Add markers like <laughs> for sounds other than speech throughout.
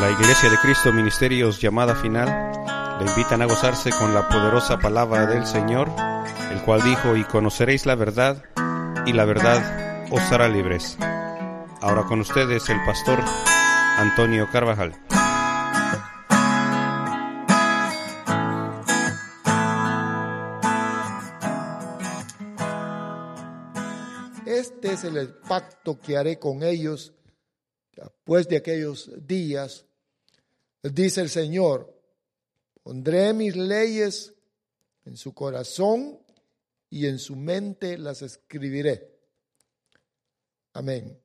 La Iglesia de Cristo Ministerios llamada final le invitan a gozarse con la poderosa palabra del Señor, el cual dijo, y conoceréis la verdad, y la verdad os hará libres. Ahora con ustedes el pastor Antonio Carvajal. Este es el pacto que haré con ellos después de aquellos días, dice el Señor, pondré mis leyes en su corazón y en su mente las escribiré. Amén.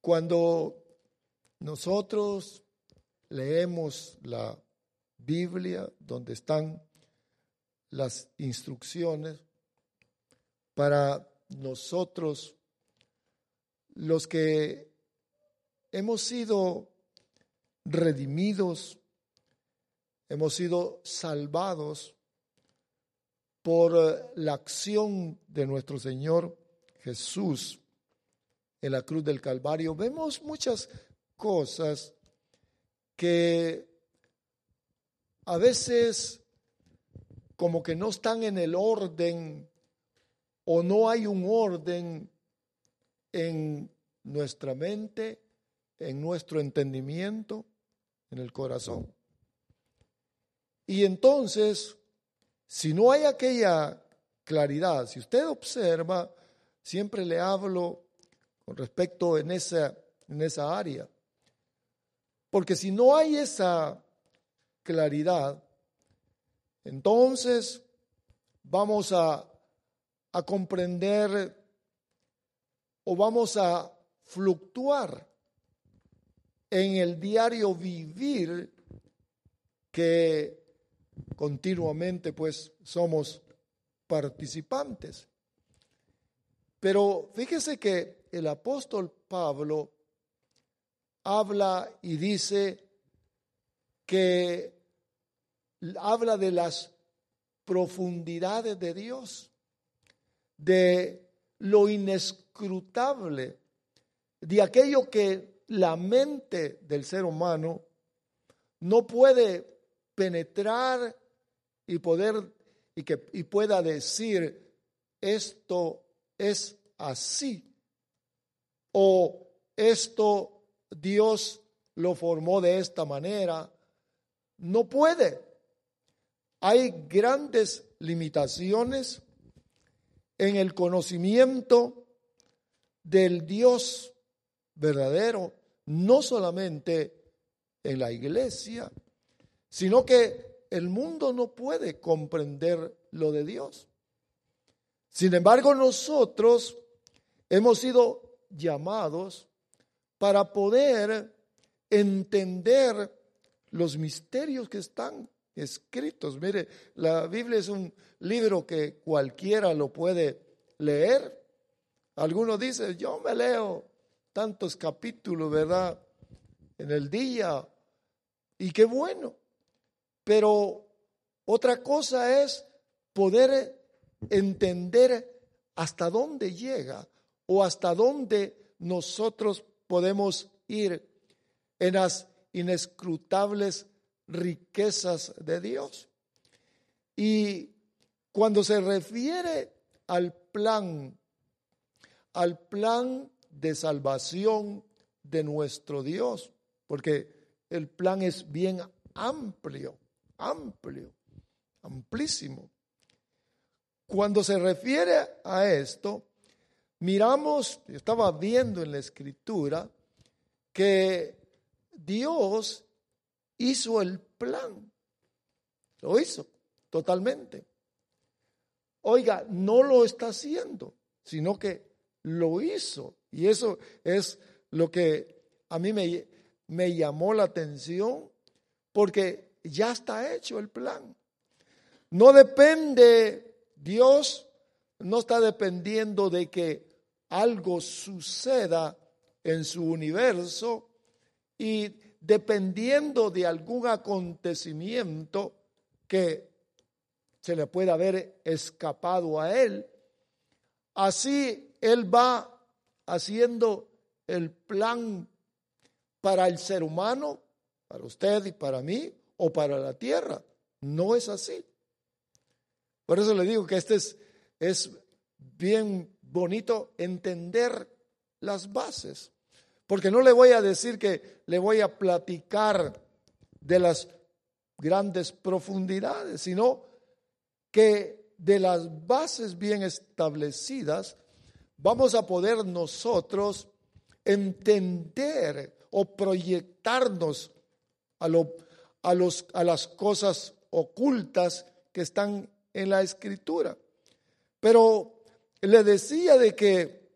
Cuando nosotros leemos la Biblia, donde están las instrucciones para nosotros, los que hemos sido redimidos, hemos sido salvados por eh, la acción de nuestro Señor Jesús en la cruz del Calvario. Vemos muchas cosas que a veces como que no están en el orden o no hay un orden en nuestra mente en nuestro entendimiento, en el corazón. Y entonces, si no hay aquella claridad, si usted observa, siempre le hablo con respecto en esa, en esa área, porque si no hay esa claridad, entonces vamos a, a comprender o vamos a fluctuar en el diario vivir que continuamente pues somos participantes. Pero fíjese que el apóstol Pablo habla y dice que habla de las profundidades de Dios, de lo inescrutable, de aquello que la mente del ser humano no puede penetrar y poder y que y pueda decir esto es así o esto Dios lo formó de esta manera no puede. Hay grandes limitaciones en el conocimiento del Dios verdadero no solamente en la iglesia, sino que el mundo no puede comprender lo de Dios. Sin embargo, nosotros hemos sido llamados para poder entender los misterios que están escritos. Mire, la Biblia es un libro que cualquiera lo puede leer. Algunos dicen, yo me leo tantos capítulos, ¿verdad? En el día. Y qué bueno. Pero otra cosa es poder entender hasta dónde llega o hasta dónde nosotros podemos ir en las inescrutables riquezas de Dios. Y cuando se refiere al plan, al plan de salvación de nuestro Dios, porque el plan es bien amplio, amplio, amplísimo. Cuando se refiere a esto, miramos, estaba viendo en la escritura, que Dios hizo el plan, lo hizo totalmente. Oiga, no lo está haciendo, sino que lo hizo y eso es lo que a mí me, me llamó la atención, porque ya está hecho el plan. No depende, Dios no está dependiendo de que algo suceda en su universo y dependiendo de algún acontecimiento que se le pueda haber escapado a él, así él va haciendo el plan para el ser humano, para usted y para mí, o para la tierra. No es así. Por eso le digo que este es, es bien bonito entender las bases. Porque no le voy a decir que le voy a platicar de las grandes profundidades, sino que de las bases bien establecidas vamos a poder nosotros entender o proyectarnos a, lo, a, los, a las cosas ocultas que están en la escritura. Pero le decía de que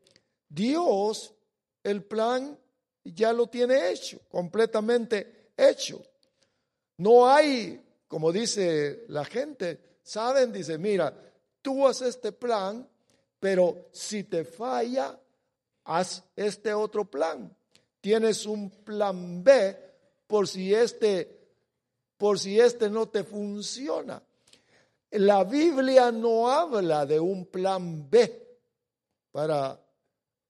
Dios, el plan ya lo tiene hecho, completamente hecho. No hay, como dice la gente, saben, dice, mira, tú haces este plan, pero si te falla, haz este otro plan. Tienes un plan B por si este por si este no te funciona. La Biblia no habla de un plan B para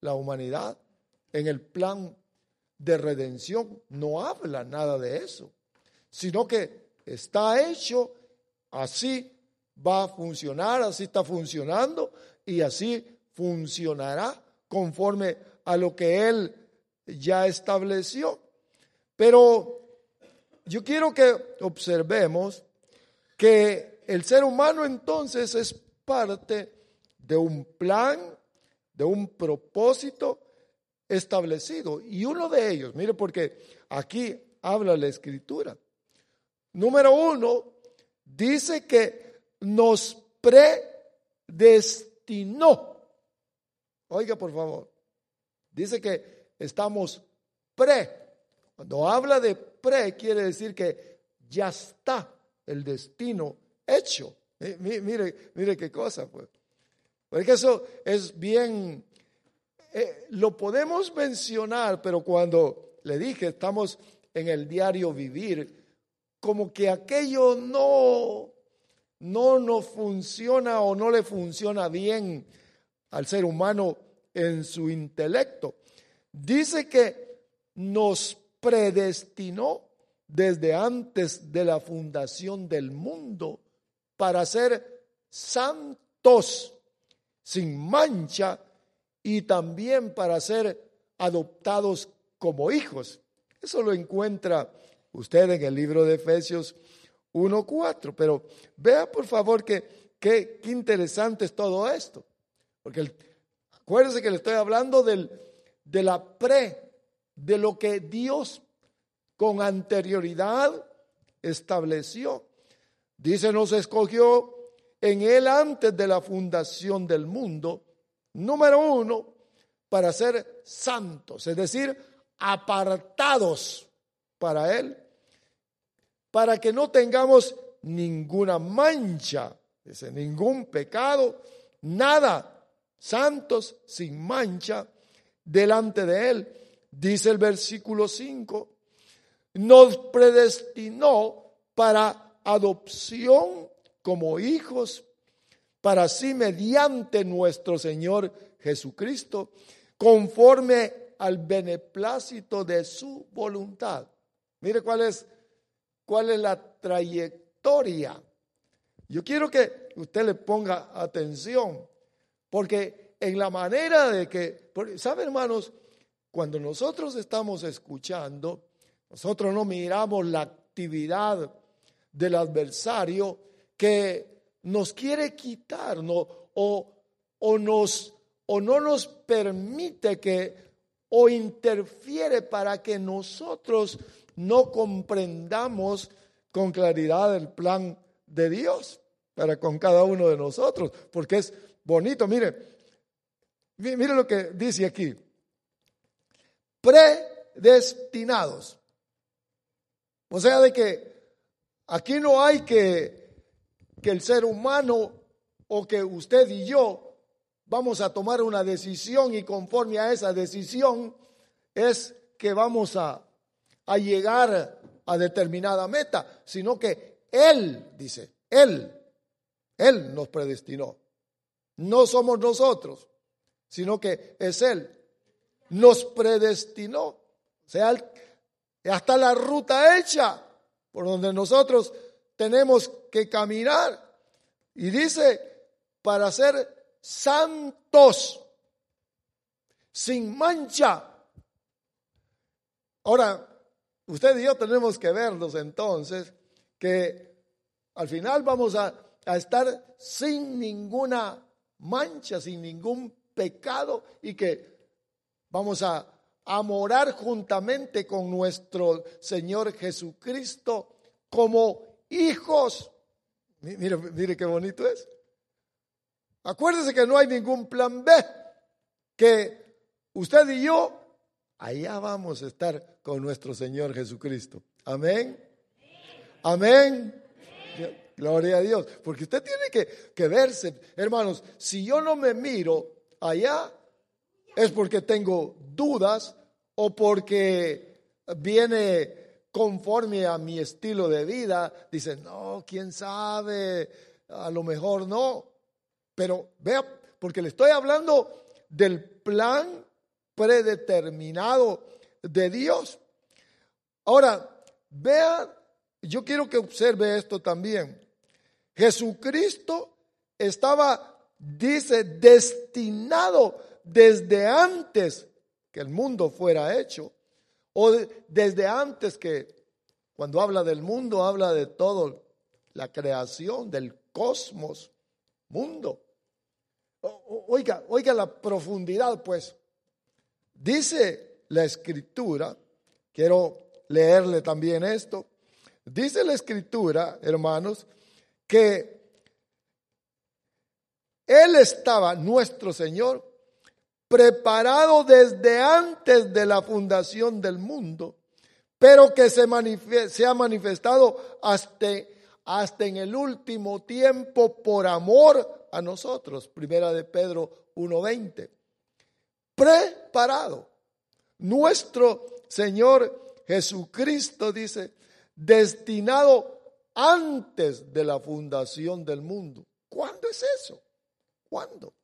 la humanidad. En el plan de redención no habla nada de eso, sino que está hecho, así va a funcionar, así está funcionando y así funcionará conforme a lo que Él ya estableció. Pero yo quiero que observemos que el ser humano entonces es parte de un plan, de un propósito establecido. Y uno de ellos, mire, porque aquí habla la escritura. Número uno, dice que nos predestinó. Oiga, por favor. Dice que estamos pre. Cuando habla de pre, quiere decir que ya está el destino hecho. Mire, mire qué cosa, pues. Porque eso es bien, eh, lo podemos mencionar, pero cuando le dije, estamos en el diario vivir, como que aquello no, no nos funciona o no le funciona bien al ser humano en su intelecto. Dice que nos predestinó desde antes de la fundación del mundo para ser santos, sin mancha, y también para ser adoptados como hijos. Eso lo encuentra usted en el libro de Efesios 1.4. Pero vea por favor que qué interesante es todo esto. Porque el, Acuérdense que le estoy hablando del, de la pre, de lo que Dios con anterioridad estableció. Dice, nos escogió en Él antes de la fundación del mundo, número uno, para ser santos, es decir, apartados para Él, para que no tengamos ninguna mancha, dice, ningún pecado, nada santos sin mancha delante de Él. Dice el versículo 5, nos predestinó para adopción como hijos, para sí mediante nuestro Señor Jesucristo, conforme al beneplácito de su voluntad. Mire cuál es, cuál es la trayectoria. Yo quiero que usted le ponga atención. Porque en la manera de que, ¿saben hermanos? Cuando nosotros estamos escuchando, nosotros no miramos la actividad del adversario que nos quiere quitar o, o, nos, o no nos permite que o interfiere para que nosotros no comprendamos con claridad el plan de Dios para con cada uno de nosotros, porque es bonito. Mire, mire lo que dice aquí. Predestinados. O sea, de que aquí no hay que, que el ser humano o que usted y yo vamos a tomar una decisión y conforme a esa decisión es que vamos a, a llegar a determinada meta, sino que Él, dice, Él, Él nos predestinó. No somos nosotros, sino que es Él. Nos predestinó. O sea, hasta la ruta hecha por donde nosotros tenemos que caminar. Y dice, para ser santos, sin mancha. Ahora, usted y yo tenemos que vernos entonces que al final vamos a, a estar sin ninguna mancha, sin ningún pecado y que vamos a, a morar juntamente con nuestro Señor Jesucristo como hijos. Mire, mire qué bonito es. Acuérdese que no hay ningún plan B, que usted y yo, allá vamos a estar con nuestro Señor Jesucristo. Amén. Amén. Gloria a Dios. Porque usted tiene que, que verse, hermanos, si yo no me miro allá, es porque tengo dudas o porque viene conforme a mi estilo de vida. Dice, no, quién sabe, a lo mejor no. Pero vea, porque le estoy hablando del plan predeterminado de Dios. Ahora, vea, yo quiero que observe esto también. Jesucristo estaba, dice, destinado desde antes que el mundo fuera hecho, o desde antes que, cuando habla del mundo, habla de todo, la creación del cosmos, mundo. Oiga, oiga la profundidad, pues. Dice la escritura, quiero leerle también esto, dice la escritura, hermanos, que Él estaba, nuestro Señor, preparado desde antes de la fundación del mundo, pero que se, ha manifestado hasta, hasta en el último tiempo por amor a nosotros. Primera de Pedro 1.20. Preparado. Nuestro Señor Jesucristo dice, destinado antes de la fundación del mundo. ¿Cuándo es eso? ¿Cuándo?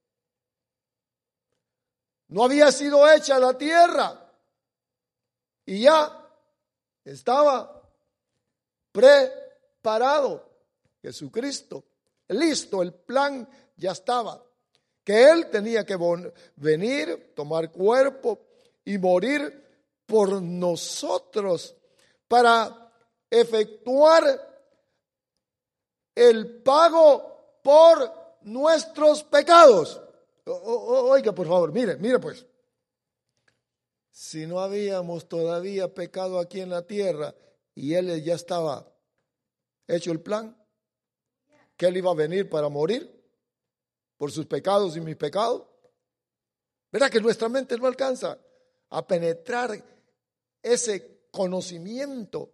No había sido hecha la tierra y ya estaba preparado Jesucristo. Listo, el plan ya estaba. Que Él tenía que venir, tomar cuerpo y morir por nosotros para efectuar el pago por nuestros pecados oiga, por favor, mire, mire pues. Si no habíamos todavía pecado aquí en la tierra y Él ya estaba hecho el plan, que Él iba a venir para morir por sus pecados y mis pecados. ¿Verdad que nuestra mente no alcanza a penetrar ese conocimiento,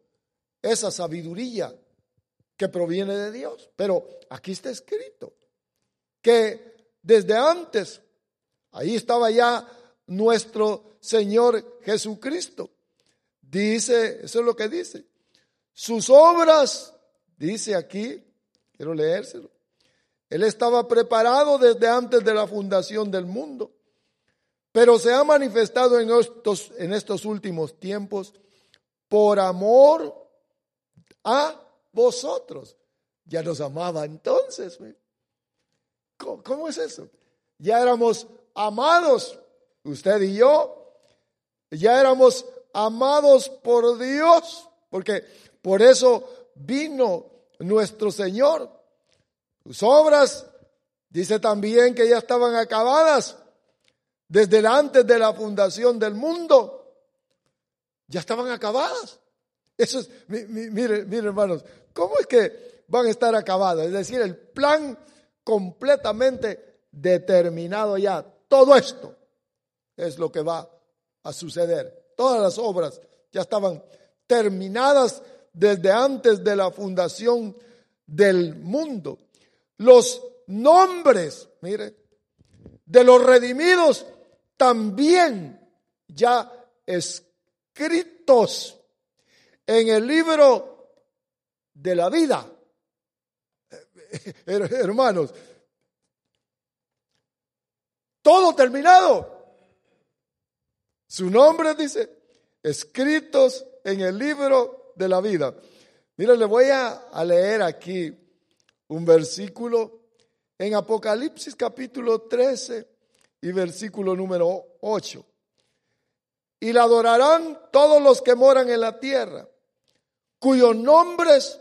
esa sabiduría que proviene de Dios? Pero aquí está escrito que desde antes. Ahí estaba ya nuestro Señor Jesucristo. Dice, eso es lo que dice. Sus obras, dice aquí, quiero leérselo. Él estaba preparado desde antes de la fundación del mundo, pero se ha manifestado en estos, en estos últimos tiempos por amor a vosotros. Ya nos amaba entonces. ¿Cómo, es eso? Ya éramos amados, usted y yo, ya éramos amados por Dios, porque por eso vino nuestro Señor. Sus obras, dice también que ya estaban acabadas desde antes de la fundación del mundo. Ya estaban acabadas. Eso es, mire, mire hermanos, ¿cómo es que van a estar acabadas? Es decir, el plan completamente determinado ya. Todo esto es lo que va a suceder. Todas las obras ya estaban terminadas desde antes de la fundación del mundo. Los nombres, mire, de los redimidos también ya escritos en el libro de la vida <laughs> hermanos. Todo terminado. Su nombre dice, escritos en el libro de la vida. Mire, le voy a, a leer aquí un versículo en Apocalipsis capítulo 13 y versículo número 8. Y la adorarán todos los que moran en la tierra, cuyos nombres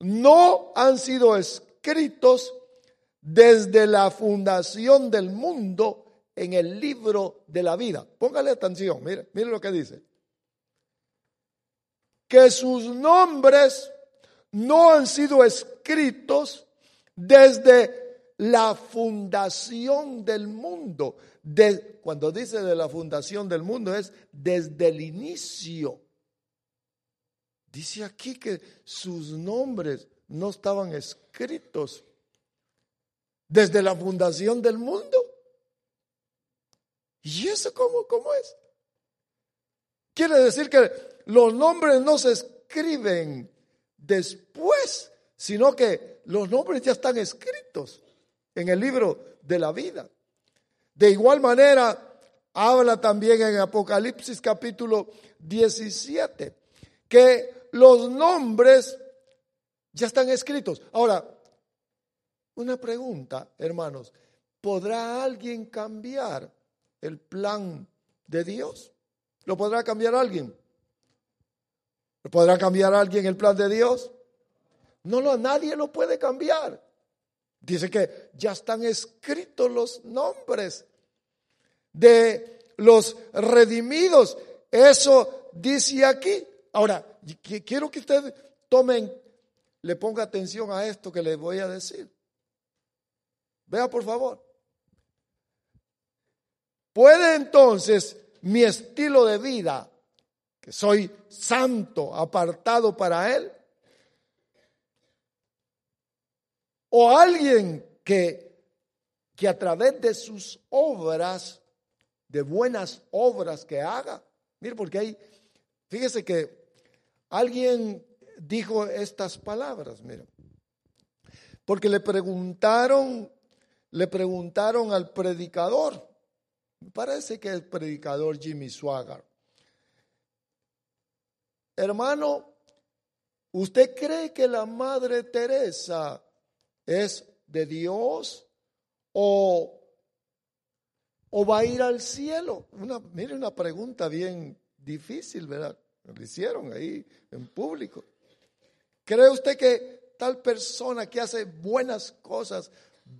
no han sido escritos desde la fundación del mundo en el libro de la vida. Póngale atención, mire, mire lo que dice. Que sus nombres no han sido escritos desde la fundación del mundo. cuando dice de la fundación del mundo es desde el inicio. Dice aquí que sus nombres no estaban escritos desde la fundación del mundo. ¿Y eso cómo, cómo es? Quiere decir que los nombres no se escriben después, sino que los nombres ya están escritos en el libro de la vida. De igual manera, habla también en Apocalipsis capítulo 17, que los nombres ya están escritos. Ahora, una pregunta, hermanos, ¿podrá alguien cambiar el plan de Dios? ¿Lo podrá cambiar alguien? ¿Lo podrá cambiar alguien el plan de Dios? No, no, nadie lo puede cambiar. Dice que ya están escritos los nombres de los redimidos. Eso dice aquí. Ahora, quiero que ustedes tomen, le ponga atención a esto que les voy a decir. Vea por favor. ¿Puede entonces mi estilo de vida, que soy santo, apartado para Él? ¿O alguien que, que a través de sus obras, de buenas obras que haga? Mire, porque hay, fíjese que alguien dijo estas palabras, mira, porque le preguntaron, le preguntaron al predicador, Parece que el predicador Jimmy Swaggart. Hermano, ¿usted cree que la Madre Teresa es de Dios o, o va a ir al cielo? Una, mire una pregunta bien difícil, ¿verdad? Lo hicieron ahí en público. ¿Cree usted que tal persona que hace buenas cosas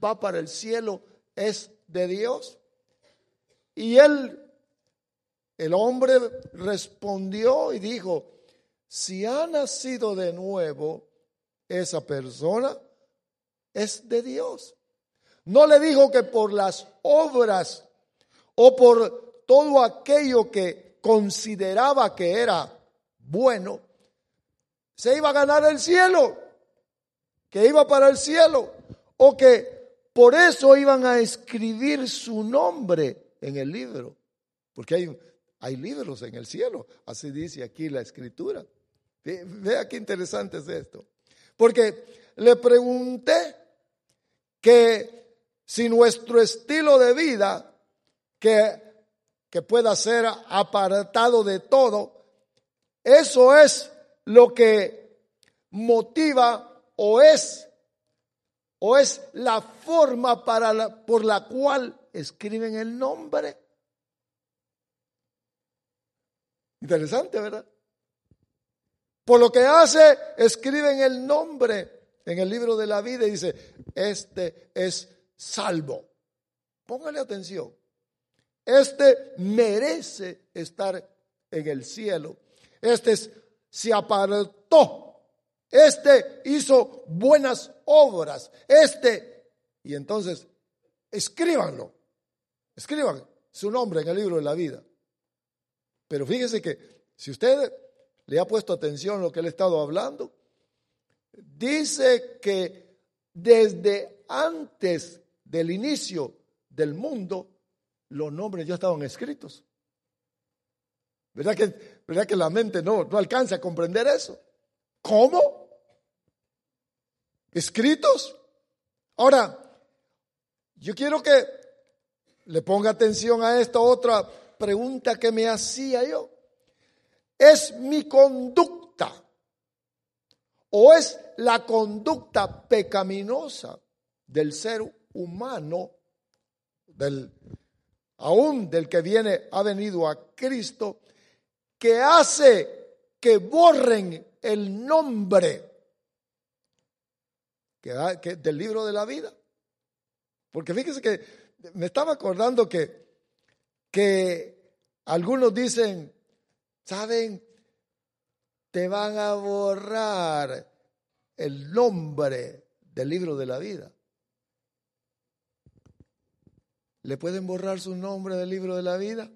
va para el cielo es de Dios? Y él, el hombre respondió y dijo, si ha nacido de nuevo, esa persona es de Dios. No le dijo que por las obras o por todo aquello que consideraba que era bueno, se iba a ganar el cielo, que iba para el cielo, o que por eso iban a escribir su nombre en el libro, porque hay, hay libros en el cielo, así dice aquí la escritura. Vea qué interesante es esto. Porque le pregunté que si nuestro estilo de vida, que, que pueda ser apartado de todo, eso es lo que motiva o es o es la forma para por la cual escriben el nombre. Interesante, ¿verdad? Por lo que hace, escriben el nombre en el libro de la vida dice, este es salvo. Póngale atención. Este merece estar en el cielo. Este se apartó. Este hizo buenas obras. Este, y entonces, escríbanlo. Escriban su nombre en el libro de la vida. Pero fíjese que si usted le ha puesto atención a lo que le he estado hablando, dice que desde antes del inicio del mundo, los nombres ya estaban escritos. ¿Verdad que, verdad que la mente no, no alcanza a comprender eso? ¿Cómo? ¿Escritos? Ahora, yo quiero que le ponga atención a esta otra pregunta que me hacía yo. es mi conducta o es la conducta pecaminosa del ser humano, del, aún del que viene, ha venido a Cristo, que hace que borren el nombre que, del libro de la vida. Porque fíjese que me estaba acordando que, que algunos dicen, ¿saben? Te van a borrar el nombre del libro de la vida. ¿Le pueden borrar su nombre del libro de la vida?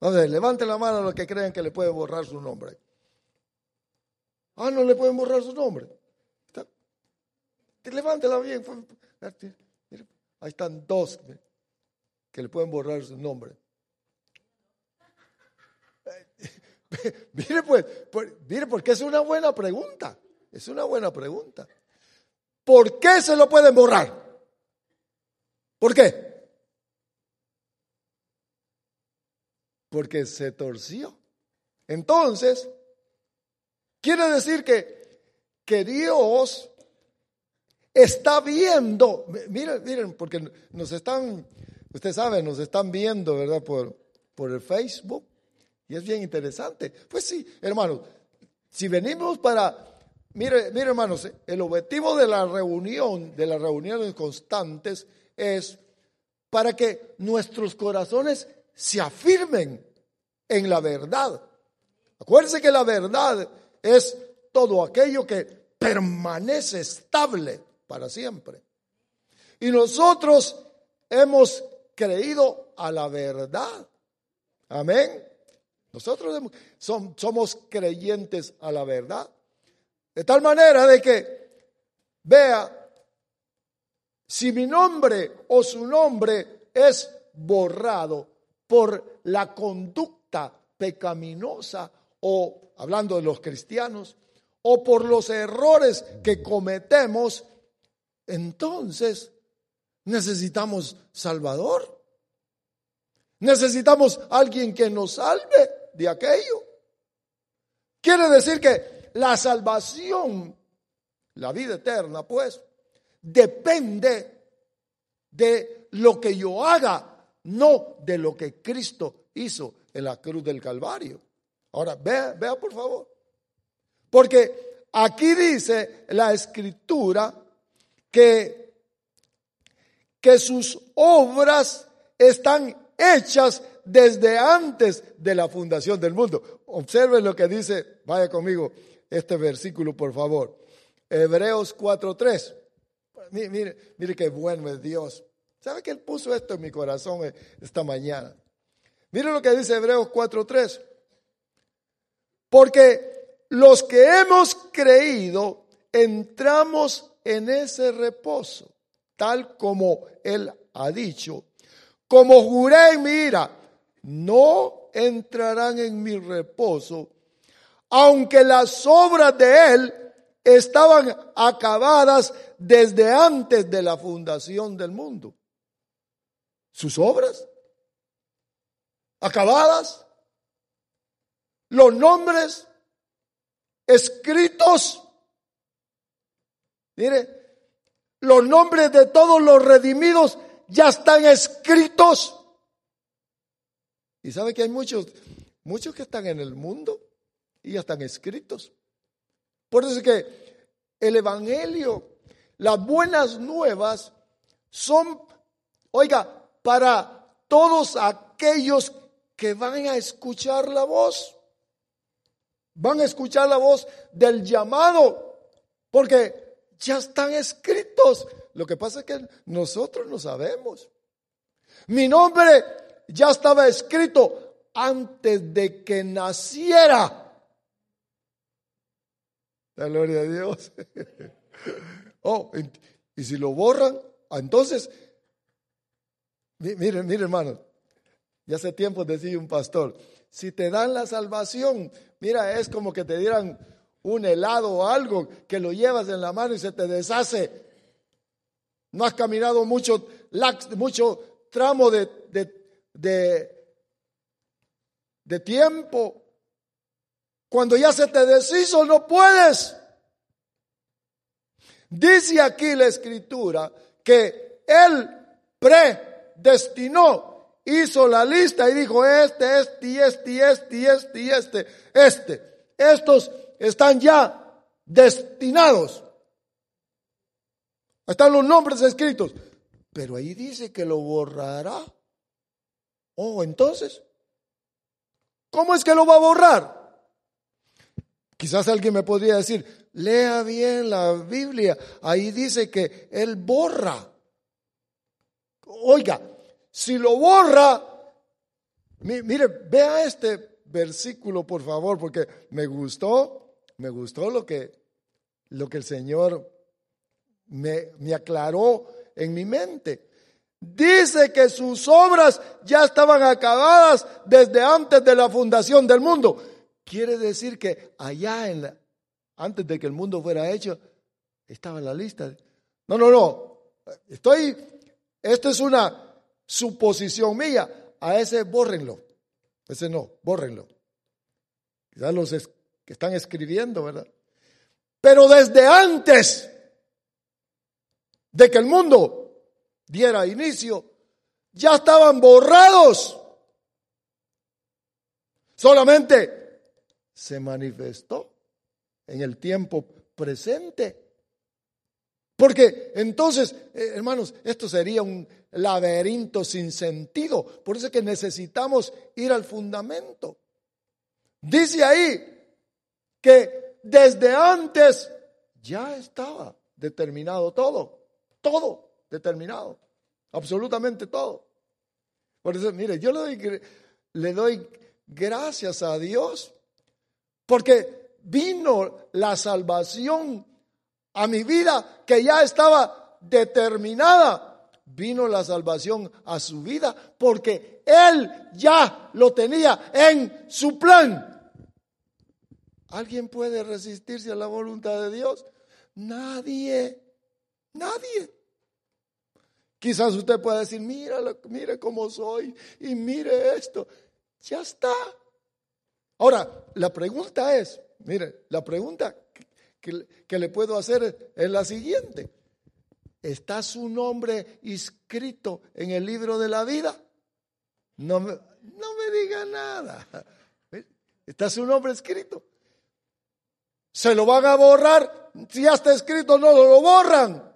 A ver, levante la mano a los que crean que le pueden borrar su nombre. Ah, no le pueden borrar su nombre. Levántela bien. Ahí están dos que le pueden borrar su nombre. <laughs> Mire pues, mire porque es una buena pregunta. Es una buena pregunta. ¿Por qué se lo pueden borrar? ¿Por qué? Porque se torció. Entonces, quiere decir que, que Dios está viendo, miren, miren, porque nos están, usted sabe, nos están viendo, ¿verdad? Por, por el Facebook. Y es bien interesante. Pues sí, hermanos, si venimos para, mire, mire hermanos, el objetivo de la reunión, de las reuniones constantes, es para que nuestros corazones se afirmen en la verdad. Acuérdense que la verdad es todo aquello que permanece estable para siempre. Y nosotros hemos creído a la verdad. Amén. Nosotros somos creyentes a la verdad. De tal manera de que, vea, si mi nombre o su nombre es borrado por la conducta pecaminosa o, hablando de los cristianos, o por los errores que cometemos, entonces necesitamos Salvador. Necesitamos alguien que nos salve de aquello. Quiere decir que la salvación, la vida eterna, pues, depende de lo que yo haga, no de lo que Cristo hizo en la cruz del Calvario. Ahora, vea, vea por favor. Porque aquí dice la escritura que, que sus obras están hechas desde antes de la fundación del mundo. Observen lo que dice, vaya conmigo este versículo, por favor. Hebreos 4.3. Mire, mire, mire qué bueno es Dios. ¿Sabe que Él puso esto en mi corazón esta mañana? Mire lo que dice Hebreos 4.3. Porque los que hemos creído entramos en ese reposo, tal como Él ha dicho. Como juré en mi ira, no entrarán en mi reposo, aunque las obras de Él estaban acabadas desde antes de la fundación del mundo. Sus obras acabadas, los nombres escritos Mire, los nombres de todos los redimidos ya están escritos. Y sabe que hay muchos, muchos que están en el mundo y ya están escritos. Por eso es que el Evangelio, las buenas nuevas son, oiga, para todos aquellos que van a escuchar la voz. Van a escuchar la voz del llamado, porque ya están escritos. Lo que pasa es que nosotros no sabemos. Mi nombre ya estaba escrito antes de que naciera. La gloria a Dios. <laughs> oh, y si lo borran, ah, entonces, miren, miren hermano, ya hace tiempo decía un pastor, si te dan la salvación, mira, es como que te dieran un helado o algo que lo llevas en la mano y se te deshace. No has caminado mucho, mucho tramo de, de, de tiempo. Cuando ya se te deshizo, no puedes. Dice aquí la escritura que Él predestinó, hizo la lista y dijo, este, este, este, este, este, este, este. Estos están ya destinados. Están los nombres escritos. Pero ahí dice que lo borrará. Oh, entonces, ¿cómo es que lo va a borrar? Quizás alguien me podría decir, lea bien la Biblia. Ahí dice que Él borra. Oiga, si lo borra, mire, vea este versículo, por favor, porque me gustó, me gustó lo que, lo que el Señor me, me aclaró en mi mente. Dice que sus obras ya estaban acabadas desde antes de la fundación del mundo. Quiere decir que allá en la, antes de que el mundo fuera hecho, estaba en la lista. No, no, no. Estoy, esto es una suposición mía. A ese bórrenlo. Ese no, bórrenlo. Quizás los que están escribiendo, ¿verdad? Pero desde antes de que el mundo diera inicio, ya estaban borrados. Solamente se manifestó en el tiempo presente. Porque entonces, eh, hermanos, esto sería un laberinto sin sentido. Por eso es que necesitamos ir al fundamento. Dice ahí que desde antes ya estaba determinado todo, todo determinado, absolutamente todo. Por eso, mire, yo le doy, le doy gracias a Dios porque vino la salvación a mi vida que ya estaba determinada. Vino la salvación a su vida porque Él ya lo tenía en su plan. ¿Alguien puede resistirse a la voluntad de Dios? Nadie, nadie. Quizás usted pueda decir, mira, mire cómo soy y mire esto. Ya está. Ahora, la pregunta es, mire, la pregunta que, le puedo hacer es la siguiente. ¿Está su nombre inscrito en el libro de la vida? No me, no me diga nada. ¿Está su nombre escrito? ¿Se lo van a borrar? Si ya está escrito, no lo borran.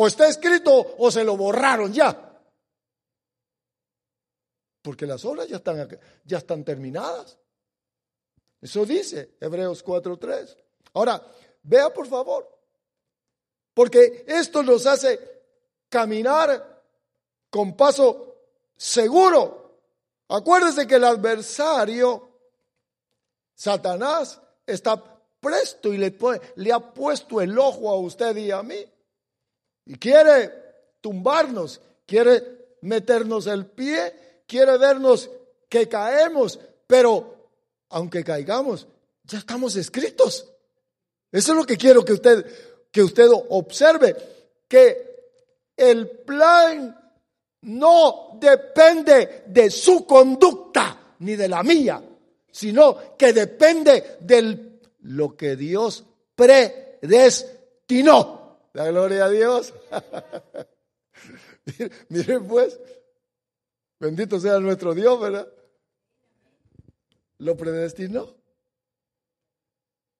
O está escrito o se lo borraron ya. Porque las obras ya están, ya están terminadas. Eso dice Hebreos 4.3. Ahora, vea por favor. Porque esto nos hace caminar con paso seguro. Acuérdese que el adversario, Satanás, está presto y le, le ha puesto el ojo a usted y a mí. Y quiere tumbarnos, quiere meternos el pie, quiere vernos que caemos, pero aunque caigamos, ya estamos escritos. Eso es lo que quiero que usted, que usted observe, que el plan no depende de su conducta ni de la mía, sino que depende de lo que Dios predestinó. La gloria a Dios. <laughs> Miren pues, bendito sea nuestro Dios, ¿verdad? Lo predestinó.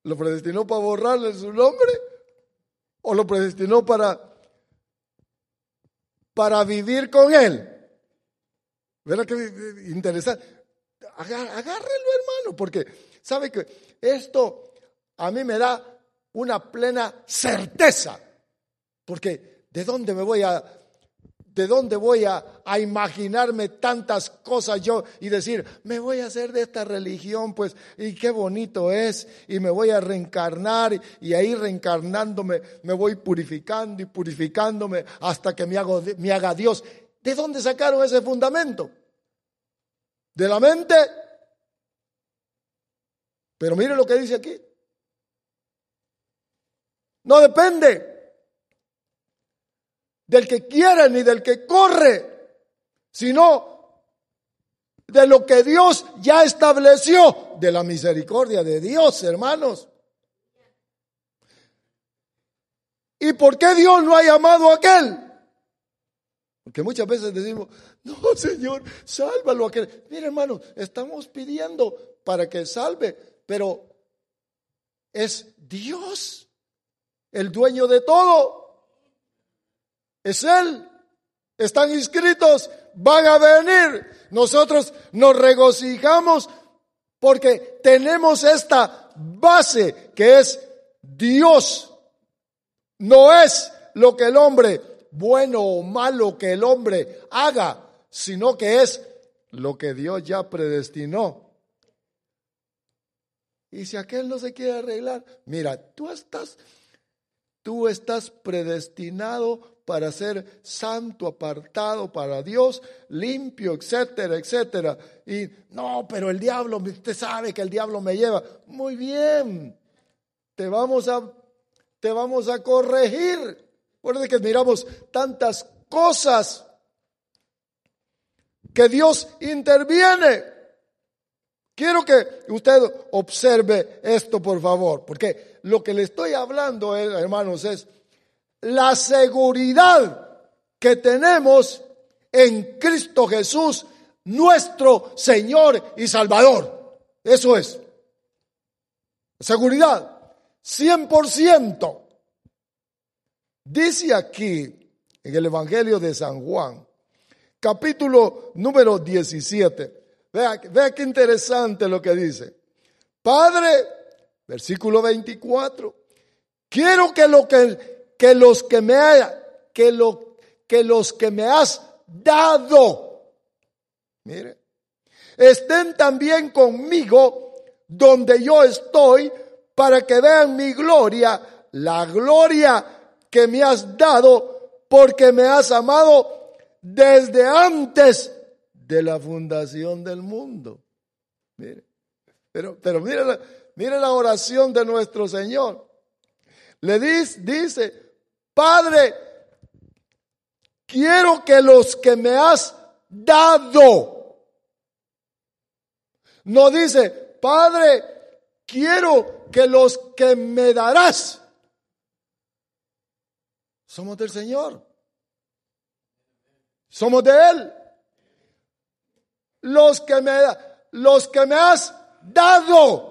¿Lo predestinó para borrarle su nombre? ¿O lo predestinó para, para vivir con él? ¿Verdad que interesante? agárrelo, hermano, porque sabe que esto a mí me da una plena certeza. Porque ¿de dónde me voy a ¿De dónde voy a, imaginarme tantas cosas yo y decir, me voy a hacer de esta religión, pues, y qué bonito es, y me voy a reencarnar, y, ahí reencarnándome me voy purificando y purificándome hasta que me, hago, me haga Dios? ¿De dónde sacaron ese fundamento? ¿De la mente? Pero mire lo que dice aquí. No depende del que quiere ni del que corre, sino de lo que Dios ya estableció, de la misericordia de Dios, hermanos. ¿Y por qué Dios no ha llamado a aquel? Porque muchas veces decimos, no, Señor, sálvalo a aquel. Mira, hermano, estamos pidiendo para que salve, pero es Dios el dueño de todo. Es Él. Están inscritos, van a venir. Nosotros nos regocijamos porque tenemos esta base que es Dios. No es lo que el hombre, bueno o malo que el hombre haga, sino que es lo que Dios ya predestinó. Y si aquel no se quiere arreglar, mira, tú estás, tú estás predestinado para ser santo, apartado para Dios, limpio, etcétera, etcétera. Y no, pero el diablo, usted sabe que el diablo me lleva. Muy bien, te vamos a, te vamos a corregir. Recuerde que miramos tantas cosas que Dios interviene. Quiero que usted observe esto, por favor, porque lo que le estoy hablando, eh, hermanos, es la seguridad que tenemos en Cristo Jesús, nuestro Señor y Salvador. Eso es. Seguridad, 100%. Dice aquí en el Evangelio de San Juan, capítulo número 17, Vea, vea qué interesante lo que dice. Padre, versículo 24, quiero que, lo que, que los que me que, lo, que los que me has dado, mire, estén también conmigo donde yo estoy para que vean mi gloria, la gloria que me has dado porque me has amado desde antes de la fundación del mundo. Mire, pero, pero mire, mire la oración de nuestro Señor. Le dice, Padre, quiero que los que me has dado, no dice, Padre, quiero que los que me darás, somos del Señor, somos de Él los que me, los que me has dado.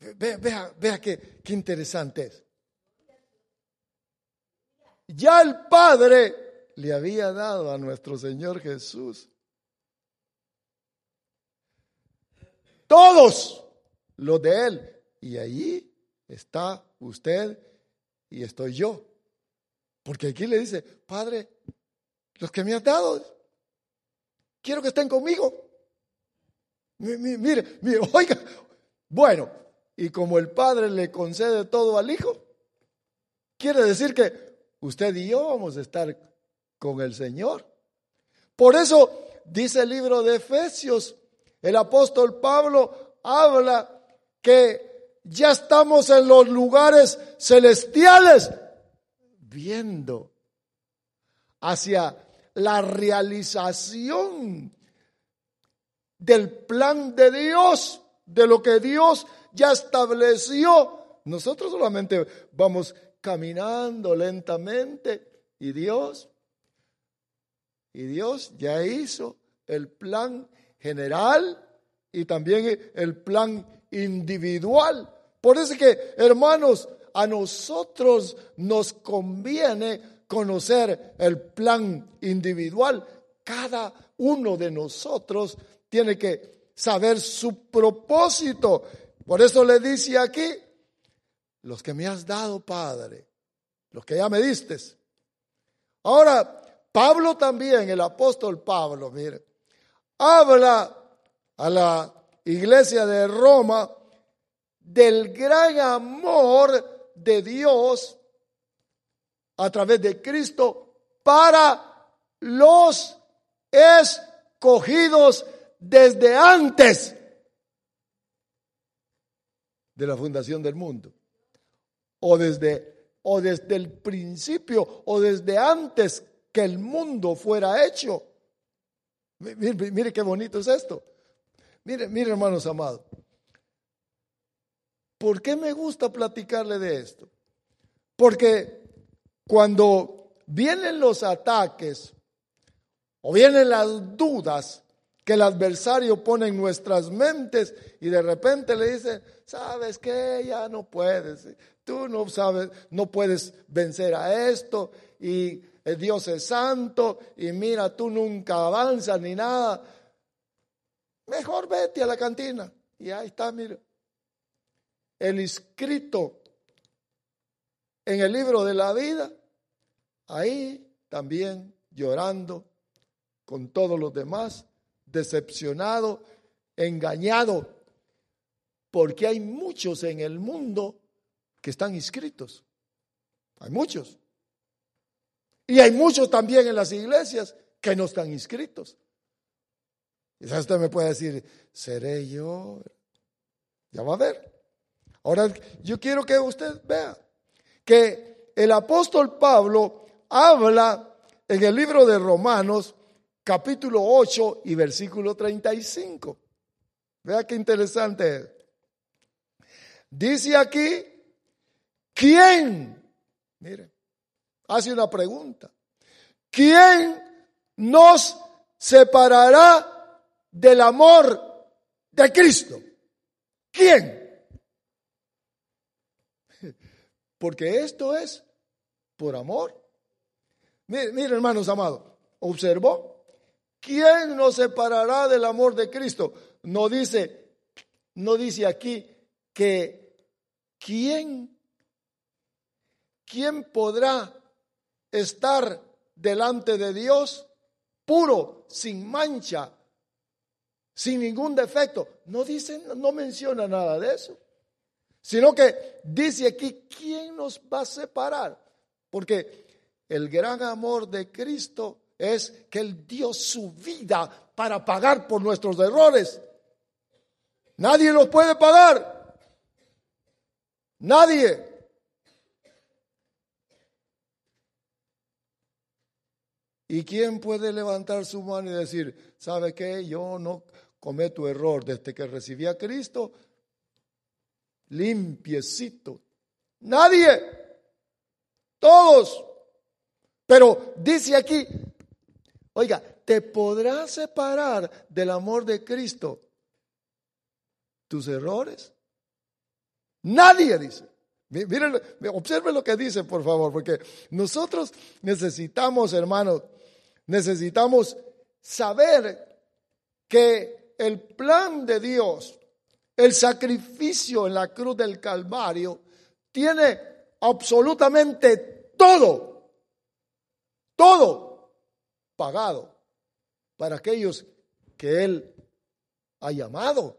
Vea, vea, qué, qué interesante es. Ya el Padre le había dado a nuestro Señor Jesús. Todos los de Él. Y ahí está usted y estoy yo. Porque aquí le dice, Padre, los que me has dado. Quiero que estén conmigo. Mire, mire, <laughs> oiga. Bueno, y como el Padre le concede todo al Hijo, quiere decir que usted y yo vamos a estar con el Señor. Por eso dice el libro de Efesios, el apóstol Pablo habla que ya estamos en los lugares celestiales viendo hacia la realización del plan de Dios, de lo que Dios ya estableció. Nosotros solamente vamos caminando lentamente y Dios, y Dios ya hizo el plan general y también el plan individual. Por eso que, hermanos, a nosotros nos conviene conocer el plan individual. Cada uno de nosotros tiene que saber su propósito. Por eso le dice aquí, los que me has dado, Padre, los que ya me diste. Ahora, Pablo también, el apóstol Pablo, mire, habla a la iglesia de Roma del gran amor de Dios a través de Cristo para los escogidos desde antes de la fundación del mundo. O desde, o desde el principio, o desde antes que el mundo fuera hecho. Mire, mire qué bonito es esto. Mire, mire hermanos amados. ¿Por qué me gusta platicarle de esto? Porque cuando vienen los ataques o vienen las dudas que el adversario pone en nuestras mentes y de repente le dice, sabes que ya no puedes, tú no sabes, no puedes vencer a esto y Dios es santo y mira, tú nunca avanzas ni nada. Mejor vete a la cantina. Y ahí está, mira. El escrito en el libro de la vida, ahí también llorando con todos los demás, decepcionado, engañado, porque hay muchos en el mundo que están inscritos. Hay muchos. Y hay muchos también en las iglesias que no están inscritos. Quizás usted me puede decir, ¿seré yo? Ya va a ver. Ahora, yo quiero que usted vea que el apóstol Pablo habla en el libro de Romanos, capítulo 8 y versículo 35. Vea qué interesante es. Dice aquí, ¿quién? Mire, hace una pregunta. ¿Quién nos separará del amor de Cristo? ¿Quién? Porque esto es por amor. Mire, hermanos amados, observó. ¿Quién nos separará del amor de Cristo? No dice, no dice aquí que quién, quién podrá estar delante de Dios puro, sin mancha, sin ningún defecto. No dice, no menciona nada de eso sino que dice aquí, ¿quién nos va a separar? Porque el gran amor de Cristo es que Él dio su vida para pagar por nuestros errores. Nadie los puede pagar. Nadie. ¿Y quién puede levantar su mano y decir, ¿sabe qué? Yo no cometo error desde que recibí a Cristo, limpiecito. Nadie. Todos. Pero dice aquí, oiga, ¿te podrás separar del amor de Cristo tus errores? Nadie dice. Miren, lo que dice, por favor, porque nosotros necesitamos, hermanos, necesitamos saber que el plan de Dios el sacrificio en la cruz del Calvario tiene absolutamente todo, todo pagado para aquellos que Él ha llamado.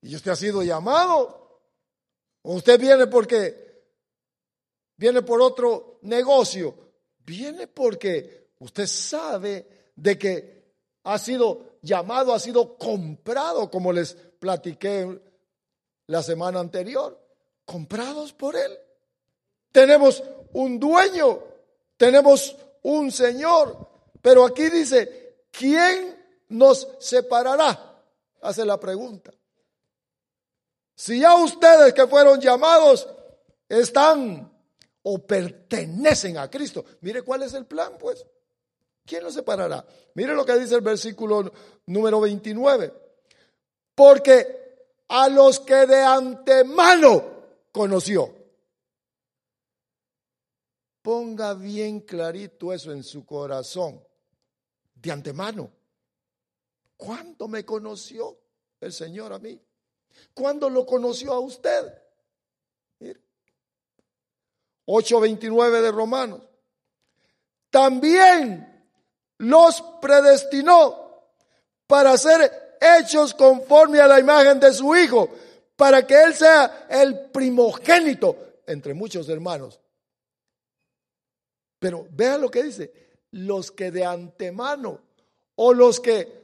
Y usted ha sido llamado. O usted viene porque viene por otro negocio. Viene porque usted sabe de que ha sido llamado, ha sido comprado, como les platiqué la semana anterior, comprados por Él. Tenemos un dueño, tenemos un Señor, pero aquí dice, ¿quién nos separará? Hace la pregunta. Si ya ustedes que fueron llamados están o pertenecen a Cristo, mire cuál es el plan, pues. ¿Quién nos separará? Mire lo que dice el versículo número 29 porque a los que de antemano conoció. Ponga bien clarito eso en su corazón, de antemano. ¿Cuándo me conoció el Señor a mí? ¿Cuándo lo conoció a usted? 8.29 de Romanos. También los predestinó para ser hechos conforme a la imagen de su Hijo, para que Él sea el primogénito entre muchos hermanos. Pero vea lo que dice, los que de antemano o los que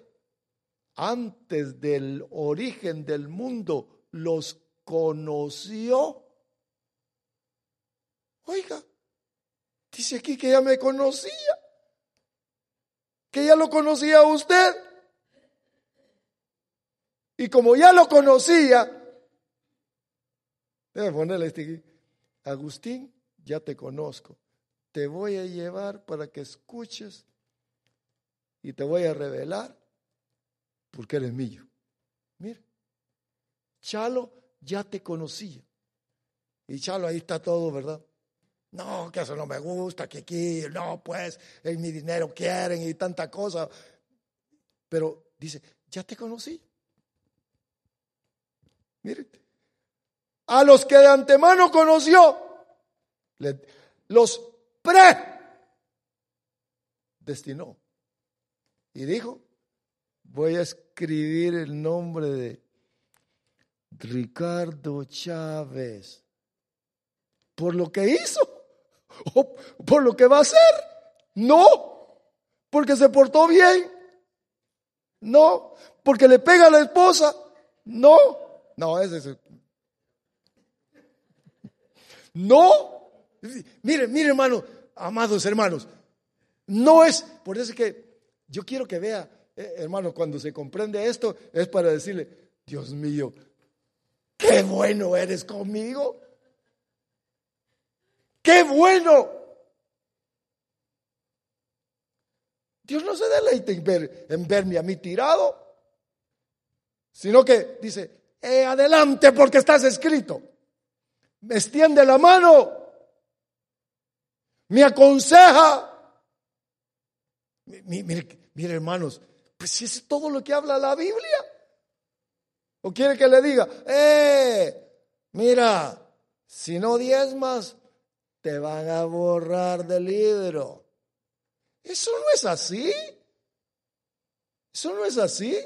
antes del origen del mundo los conoció. Oiga, dice aquí que ya me conocía. que ya lo conocía usted. Y como ya lo conocía, déjame ponerle este Agustín, ya te conozco. Te voy a llevar para que escuches y te voy a revelar porque eres mío. Mira, Chalo ya te conocía. Y Chalo ahí está todo, ¿verdad? No, que eso no me gusta, que aquí, no, pues, en mi dinero quieren y tanta cosa. Pero dice, ya te conocí. Mire, a los que de antemano conoció, los pre destinó. Y dijo, voy a escribir el nombre de Ricardo Chávez por lo que hizo o por lo que va a hacer. No, porque se portó bien. No, porque le pega a la esposa. No, no, es. <laughs> No, mire, mire hermano, amados hermanos, no es, por eso que yo quiero que vea, eh, hermano, cuando se comprende esto, es para decirle, Dios mío, qué bueno eres conmigo. Qué bueno. Dios no se deleita en, ver, en verme a mí tirado, sino que dice, eh, adelante porque estás escrito. Me extiende la mano, me aconseja, Mire, mire, hermanos, pues es todo lo que habla la Biblia. ¿O quiere que le diga, eh, mira, si no diezmas, te van a borrar del libro? Eso no es así. Eso no es así.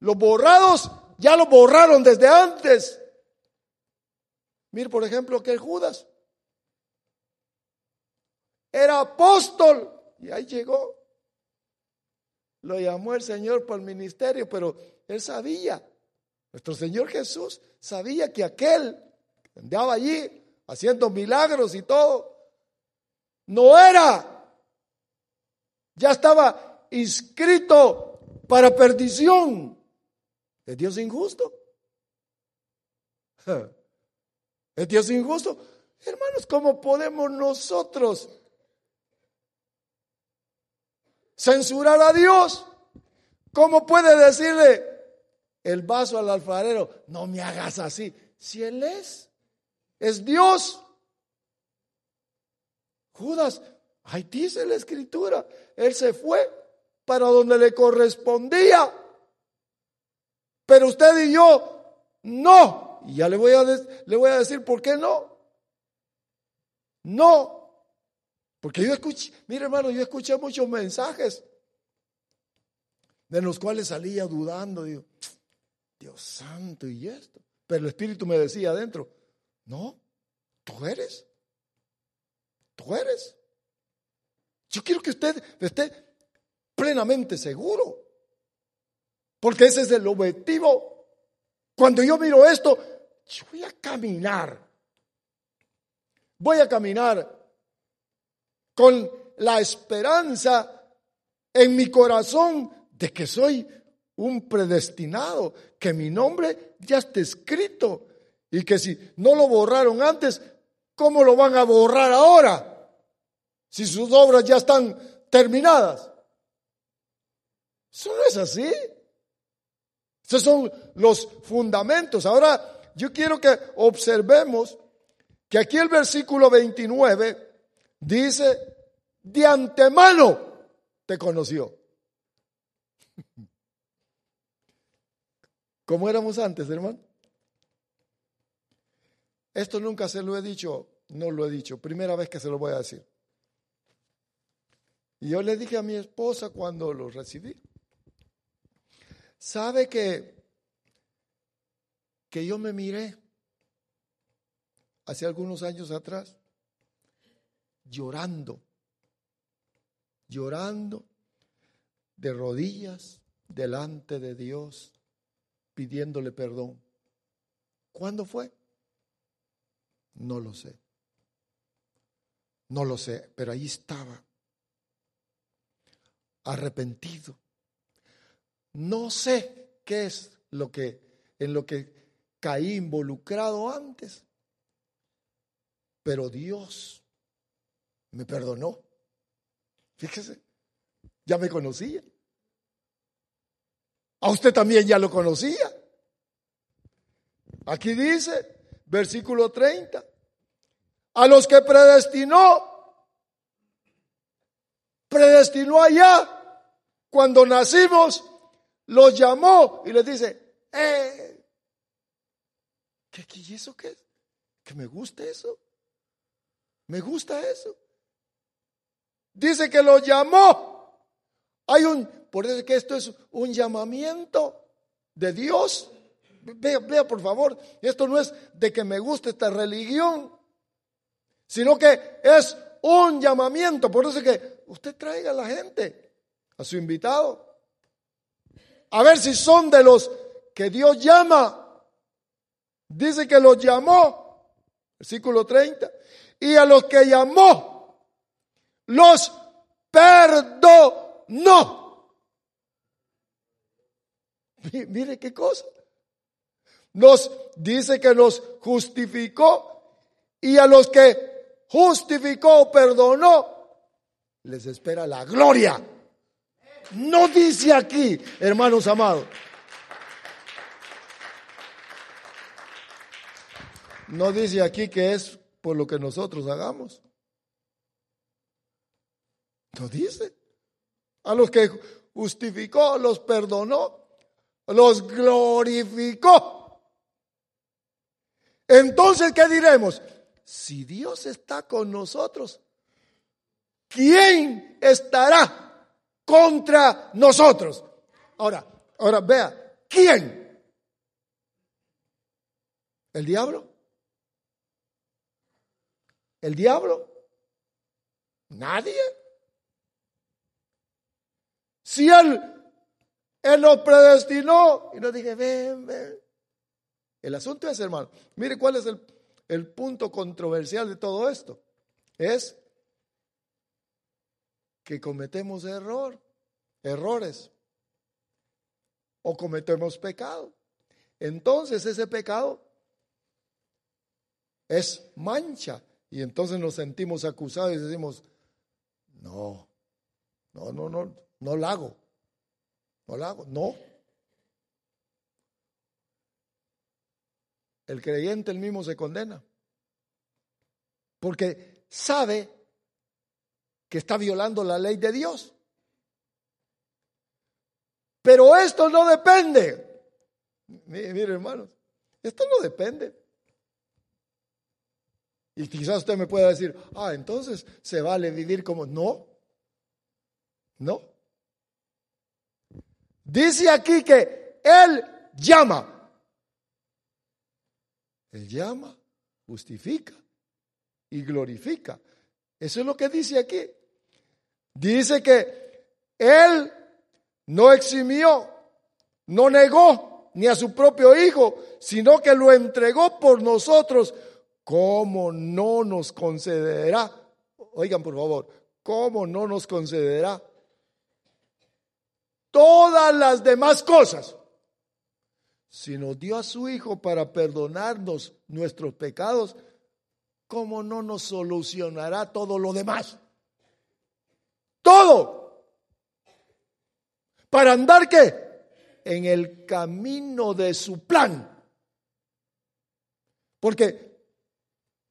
Los borrados ya lo borraron desde antes. Mire, por ejemplo, que Judas era apóstol. Y ahí llegó. Lo llamó el Señor por el ministerio, pero él sabía, nuestro Señor Jesús sabía que aquel que andaba allí haciendo milagros y todo, no era, ya estaba inscrito para perdición. ¿Es Dios injusto? <laughs> ¿Es Dios injusto? Hermanos, ¿cómo podemos nosotros censurar a Dios. ¿Cómo puede decirle el vaso al alfarero, no me hagas así? Si Él es, es Dios. Judas, ahí dice la escritura, Él se fue para donde le correspondía. Pero usted y yo, no. Y ya le voy a, le voy a decir por qué no. No, porque yo escuché, mire hermano, yo escuché muchos mensajes de los cuales salía dudando, digo, Dios santo y esto. Pero el Espíritu me decía adentro, no, tú eres, tú eres. Yo quiero que usted esté plenamente seguro, porque ese es el objetivo. Cuando yo miro esto, yo voy a caminar, voy a caminar con la esperanza en mi corazón de que soy un predestinado, que mi nombre ya está escrito y que si no lo borraron antes, ¿cómo lo van a borrar ahora? Si sus obras ya están terminadas. Eso no es así. Esos son los fundamentos. Ahora, yo quiero que observemos que aquí el versículo 29 Dice, de antemano te conoció. <laughs> ¿Cómo éramos antes, hermano? Esto nunca se lo he dicho, no lo he dicho, primera vez que se lo voy a decir. Y yo le dije a mi esposa cuando lo recibí, ¿sabe que, que yo me miré hace algunos años atrás llorando, llorando de rodillas delante de Dios, pidiéndole perdón. ¿Cuándo fue? No lo sé. No lo sé, pero ahí estaba. arrepentido. No sé qué es lo que en lo que caí involucrado antes, pero Dios me perdonó. Fíjese, ya me conocía. A usted también ya lo conocía. Aquí dice, versículo 30, a los que predestinó, predestinó allá, cuando nacimos, los llamó y les dice, eh, ¿qué, qué eso qué? ¿Que me gusta eso? ¿Me gusta eso? Dice que los llamó. Hay un, por eso que esto es un llamamiento de Dios. Vea, vea por favor, esto no es de que me guste esta religión, sino que es un llamamiento. Por eso que usted traiga a la gente, a su invitado, a ver si son de los que Dios llama. Dice que los llamó, versículo 30, y a los que llamó, los perdonó. Mire qué cosa. Nos dice que nos justificó y a los que justificó, perdonó, les espera la gloria. No dice aquí, hermanos amados. No dice aquí que es por lo que nosotros hagamos. Dice. A los que justificó, los perdonó, los glorificó. Entonces, ¿qué diremos? Si Dios está con nosotros, ¿quién estará contra nosotros? Ahora, ahora vea, ¿quién? ¿El diablo? ¿El diablo? Nadie. Si él, él nos predestinó y nos dije, ven, ven. El asunto es, hermano, mire cuál es el, el punto controversial de todo esto. Es que cometemos error, errores, o cometemos pecado. Entonces ese pecado es mancha y entonces nos sentimos acusados y decimos, no, no, no, no, no lo hago, no lo hago, no. El creyente el mismo se condena. Porque sabe que está violando la ley de Dios. Pero esto no depende. Mire, hermanos, esto no depende. Y quizás usted me pueda decir, ah, entonces se vale vivir como... No, no. Dice aquí que Él llama. Él llama, justifica y glorifica. Eso es lo que dice aquí. Dice que Él no eximió, no negó ni a su propio Hijo, sino que lo entregó por nosotros. ¿Cómo no nos concederá? Oigan, por favor, ¿cómo no nos concederá todas las demás cosas? si nos dio a su Hijo para perdonarnos nuestros pecados, ¿cómo no nos solucionará todo lo demás? Todo. ¿Para andar qué? En el camino de su plan. Porque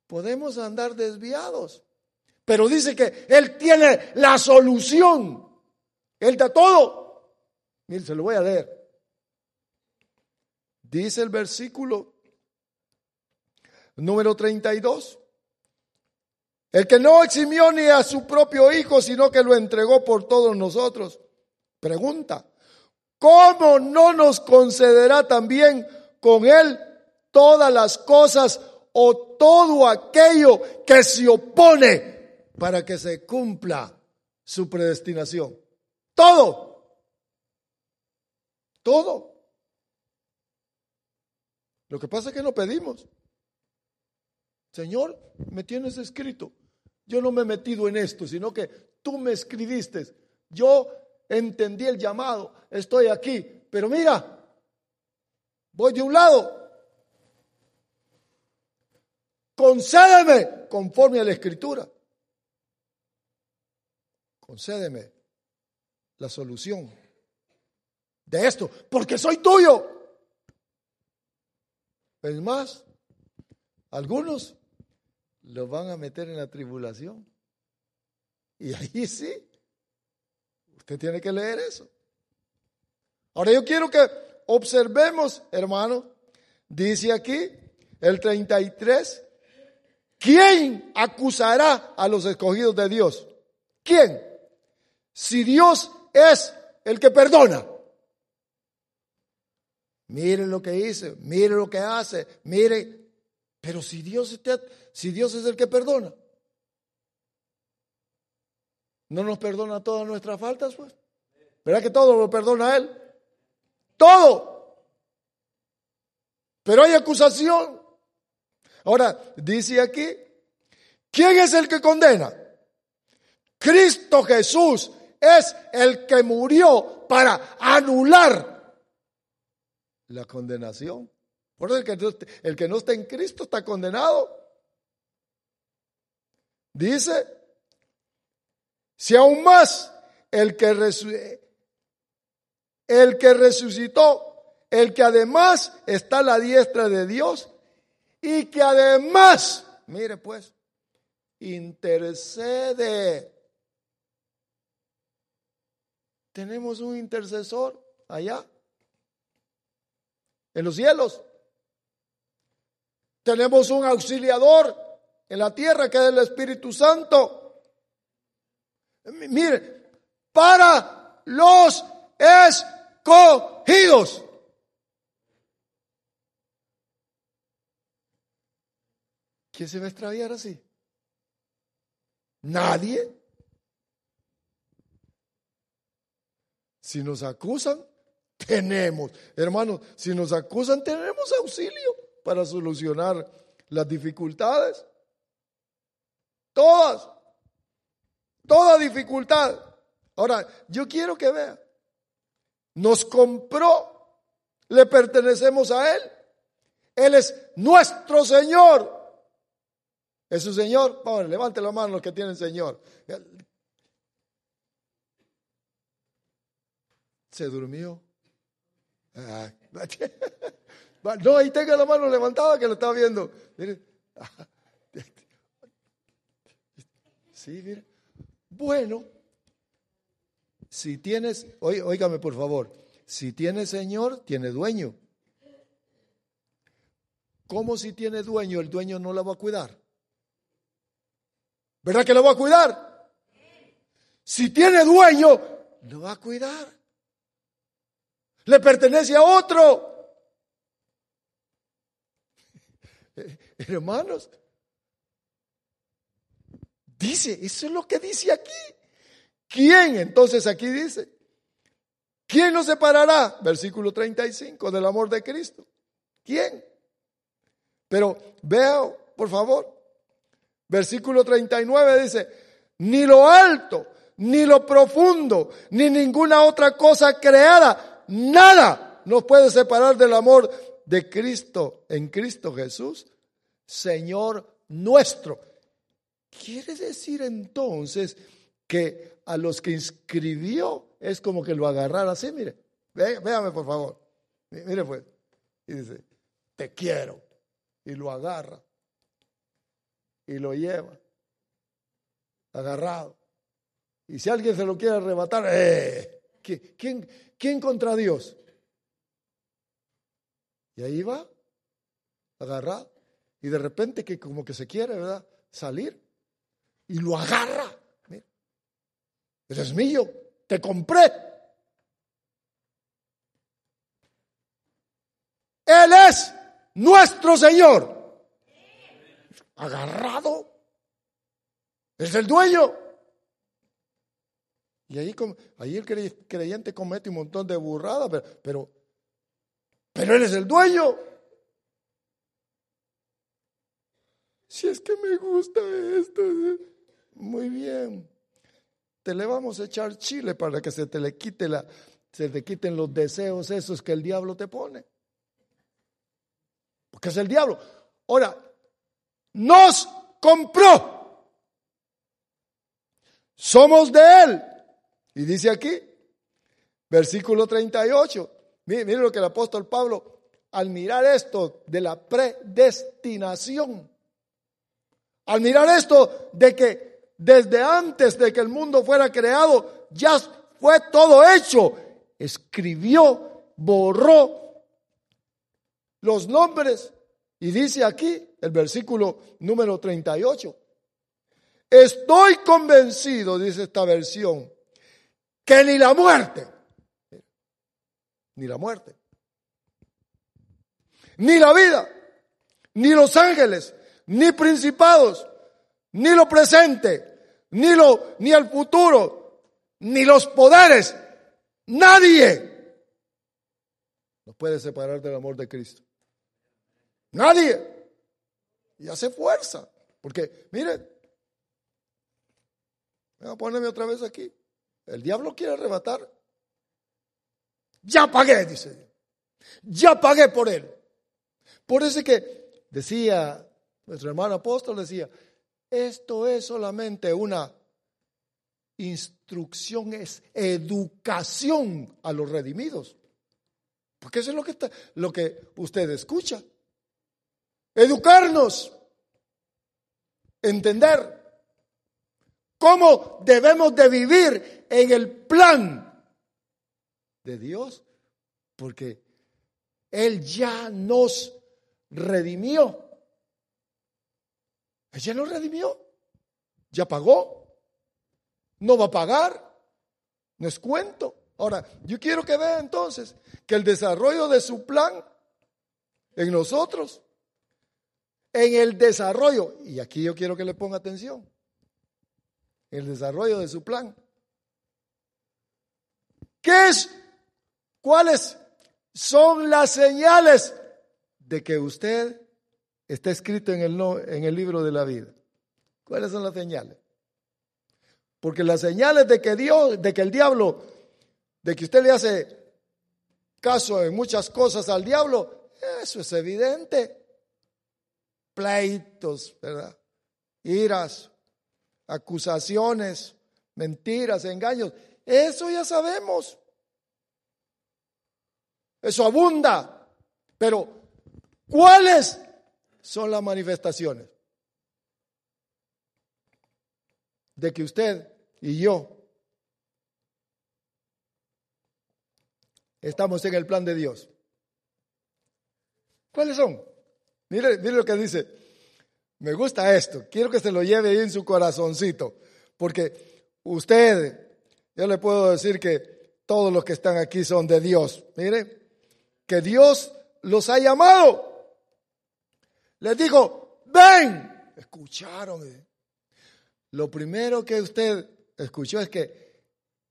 podemos andar desviados, pero dice que Él tiene la solución. Él da todo. Mire, se lo voy a leer. Dice el versículo número 32. El que no eximió ni a su propio hijo, sino que lo entregó por todos nosotros. Pregunta, ¿cómo no nos concederá también con él todas las cosas o todo aquello que se opone para que se cumpla su predestinación? Todo. Todo. Lo que pasa es que no pedimos. Señor, me tienes escrito. Yo no me he metido en esto, sino que tú me escribiste. Yo entendí el llamado, estoy aquí, pero mira, voy de un lado. Concédeme conforme a la escritura. Concédeme la solución de esto, porque soy tuyo. Es más, algunos lo van a meter en la tribulación. Y ahí sí, usted tiene que leer eso. Ahora yo quiero que observemos, hermano, dice aquí el 33, ¿quién acusará a los escogidos de Dios? ¿Quién? Si Dios es el que perdona. Mire lo que hice, mire lo que hace, mire. Pero si Dios, si Dios es el que perdona, ¿no nos perdona todas nuestras faltas? Pues? ¿Verdad que todo lo perdona Él? Todo. Pero hay acusación. Ahora, dice aquí, ¿quién es el que condena? Cristo Jesús es el que murió para anular la condenación. Por eso el que, no, el que no está en Cristo está condenado. Dice, si aún más el que, el que resucitó, el que además está a la diestra de Dios y que además, mire pues, intercede. Tenemos un intercesor allá en los cielos. Tenemos un auxiliador en la tierra que es el Espíritu Santo. Mire, para los escogidos. ¿Quién se va a extraviar así? Nadie. Si nos acusan, tenemos. Hermanos, si nos acusan, tenemos auxilio para solucionar las dificultades. Todas. Toda dificultad. Ahora, yo quiero que vea. Nos compró. Le pertenecemos a Él. Él es nuestro Señor. ¿Es su Señor? Vamos, levante la mano los que tienen Señor. Se durmió. Ah, no, ahí tenga la mano levantada que lo está viendo. Sí, mire. Bueno, si tienes, óigame por favor, si tiene Señor, tiene dueño. ¿Cómo si tiene dueño, el dueño no la va a cuidar? ¿Verdad que la va a cuidar? Si tiene dueño, lo va a cuidar le pertenece a otro. <laughs> Hermanos, dice, eso es lo que dice aquí. ¿Quién? Entonces aquí dice, ¿quién nos separará? Versículo 35 del amor de Cristo. ¿Quién? Pero veo, por favor, versículo 39 dice, ni lo alto, ni lo profundo, ni ninguna otra cosa creada Nada nos puede separar del amor de Cristo en Cristo Jesús, Señor nuestro. Quiere decir entonces que a los que inscribió es como que lo agarrara así, mire, véame por favor, mire pues, y dice, te quiero, y lo agarra, y lo lleva, agarrado. Y si alguien se lo quiere arrebatar, ¡eh! ¿Quién, quién contra Dios? Y ahí va, agarrado. Y de repente que como que se quiere, ¿verdad? Salir. Y lo agarra. Mira. Ese es mío. Te compré. Él es nuestro Señor. Agarrado. Es el dueño. Y ahí, ahí el creyente comete un montón de burradas, pero, pero, pero él es el dueño. Si es que me gusta esto, muy bien. te le vamos a echar chile para que se te le quite la, se te quiten los deseos esos que el diablo te pone. Porque es el diablo. Ahora, nos compró. Somos de él. Y dice aquí, versículo 38. Miren, lo que el apóstol Pablo, al mirar esto de la predestinación, al mirar esto de que desde antes de que el mundo fuera creado, ya fue todo hecho, escribió, borró los nombres y dice aquí el versículo número 38. Estoy convencido, dice esta versión, que ni la muerte, ni la muerte, ni la vida, ni los ángeles, ni principados, ni lo presente, ni lo ni el futuro, ni los poderes, nadie nos puede separar del amor de Cristo. Nadie. Y hace fuerza. Porque, mire, voy a ponerme otra vez aquí. El diablo quiere arrebatar. Ya pagué, dice. Ya pagué por él. Por eso que decía nuestro hermano apóstol, decía, esto es solamente una instrucción, es educación a los redimidos. Porque eso es lo que, está, lo que usted escucha. Educarnos, entender cómo debemos de vivir en el plan de Dios, porque Él ya nos redimió. Él ya nos redimió, ya pagó, no va a pagar, no es cuento. Ahora, yo quiero que vea entonces que el desarrollo de su plan en nosotros en el desarrollo, y aquí yo quiero que le ponga atención, el desarrollo de su plan. ¿Qué es? ¿Cuáles son las señales de que usted está escrito en el, en el libro de la vida? ¿Cuáles son las señales? Porque las señales de que Dios, de que el diablo, de que usted le hace caso en muchas cosas al diablo, eso es evidente pleitos, ¿verdad? Iras, acusaciones, mentiras, engaños. Eso ya sabemos. Eso abunda. Pero, ¿cuáles son las manifestaciones? De que usted y yo estamos en el plan de Dios. ¿Cuáles son? Mire, mire lo que dice. Me gusta esto. Quiero que se lo lleve ahí en su corazoncito. Porque usted, yo le puedo decir que todos los que están aquí son de Dios. Mire, que Dios los ha llamado. Les digo, ven. Escucharon. Lo primero que usted escuchó es que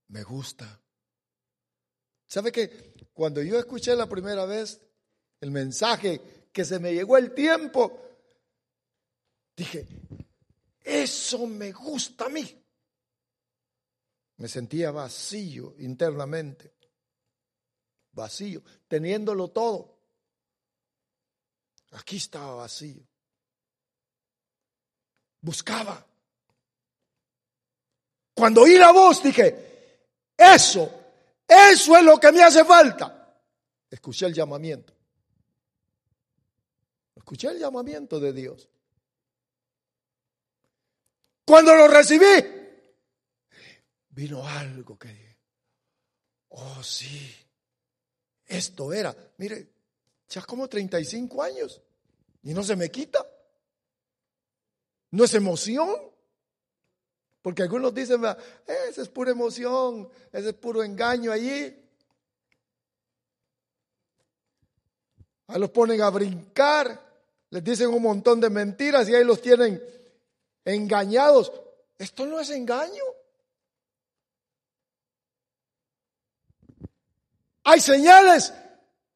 me gusta. ¿Sabe que cuando yo escuché la primera vez el mensaje que se me llegó el tiempo, dije, eso me gusta a mí. Me sentía vacío internamente, vacío, teniéndolo todo. Aquí estaba vacío. Buscaba. Cuando oí la voz dije, eso, eso es lo que me hace falta. Escuché el llamamiento. Escuché el llamamiento de Dios. Cuando lo recibí, vino algo que, oh sí, esto era, mire, ya como 35 años y no se me quita. No es emoción. Porque algunos dicen, esa es pura emoción, ese es puro engaño allí. A los ponen a brincar. Les dicen un montón de mentiras y ahí los tienen engañados. Esto no es engaño. Hay señales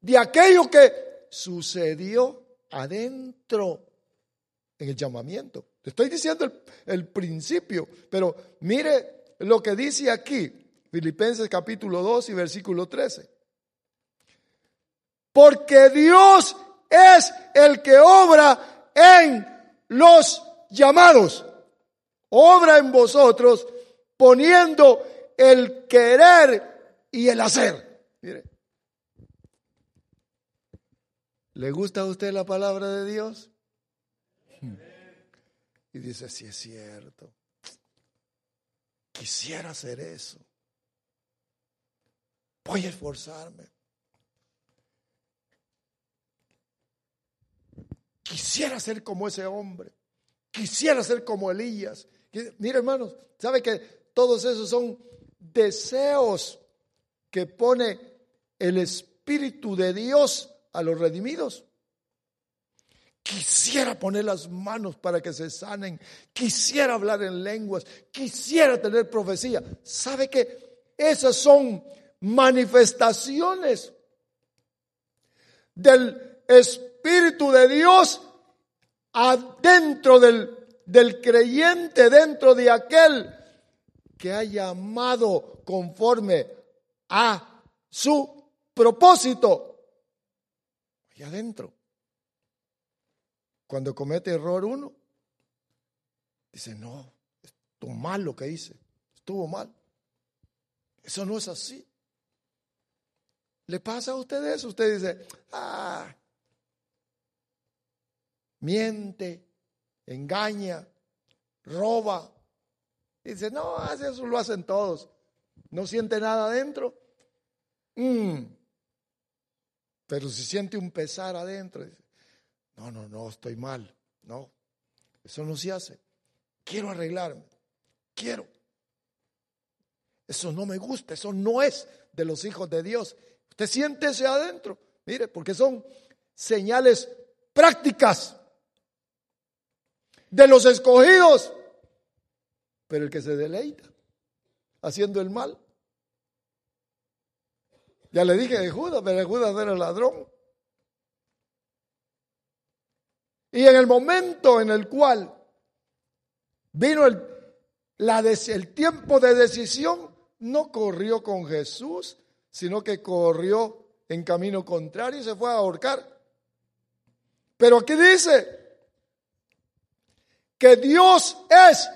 de aquello que sucedió adentro en el llamamiento. Te estoy diciendo el, principio, pero mire lo que dice aquí, Filipenses capítulo 2 y versículo 13. Porque Dios es el que obra en los llamados. Obra en vosotros poniendo el querer y el hacer. Mire. ¿Le gusta a usted la palabra de Dios? Y dice, sí es cierto. Quisiera hacer eso. Voy a esforzarme. Quisiera ser como ese hombre. Quisiera ser como Elías. Mire, hermanos, ¿sabe que todos esos son deseos que pone el Espíritu de Dios a los redimidos? Quisiera poner las manos para que se sanen. Quisiera hablar en lenguas. Quisiera tener profecía. ¿Sabe que esas son manifestaciones del Espíritu de Dios adentro del, del creyente, dentro de aquel que ha llamado conforme a su propósito. Allá adentro. Cuando comete error uno, dice, no, estuvo mal lo que hice, estuvo mal. Eso no es así. ¿Le pasa a usted eso? Usted dice, ah, miente, engaña, roba. Dice, no, eso lo hacen todos. No siente nada adentro. Mm. Pero si siente un pesar adentro, dice, no, no, no, estoy mal. No, eso no se hace. Quiero arreglarme. Quiero. Eso no me gusta, eso no es de los hijos de Dios. Usted siéntese adentro. Mire, porque son señales prácticas de los escogidos. Pero el que se deleita haciendo el mal. Ya le dije de Judas, pero Judas era el ladrón. Y en el momento en el cual vino el, la, el tiempo de decisión, no corrió con Jesús, sino que corrió en camino contrario y se fue a ahorcar. Pero aquí dice que Dios es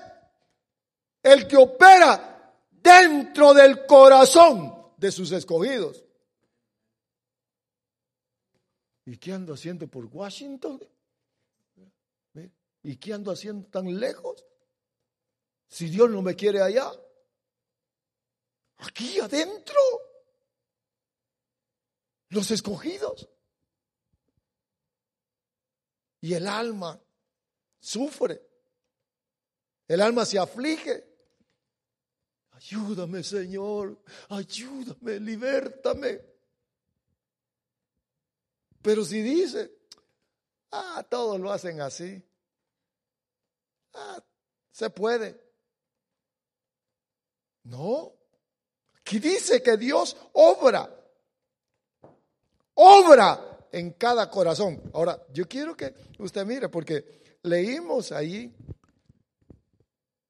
el que opera dentro del corazón de sus escogidos. ¿Y qué ando haciendo por Washington? ¿Y qué ando haciendo tan lejos? Si Dios no me quiere allá. Aquí adentro los escogidos. Y el alma sufre. El alma se aflige. Ayúdame, Señor. Ayúdame, libértame. Pero si dice, ah, todos lo hacen así. Ah, se puede. No. Aquí dice que Dios obra obra en cada corazón. Ahora, yo quiero que usted mire, porque leímos ahí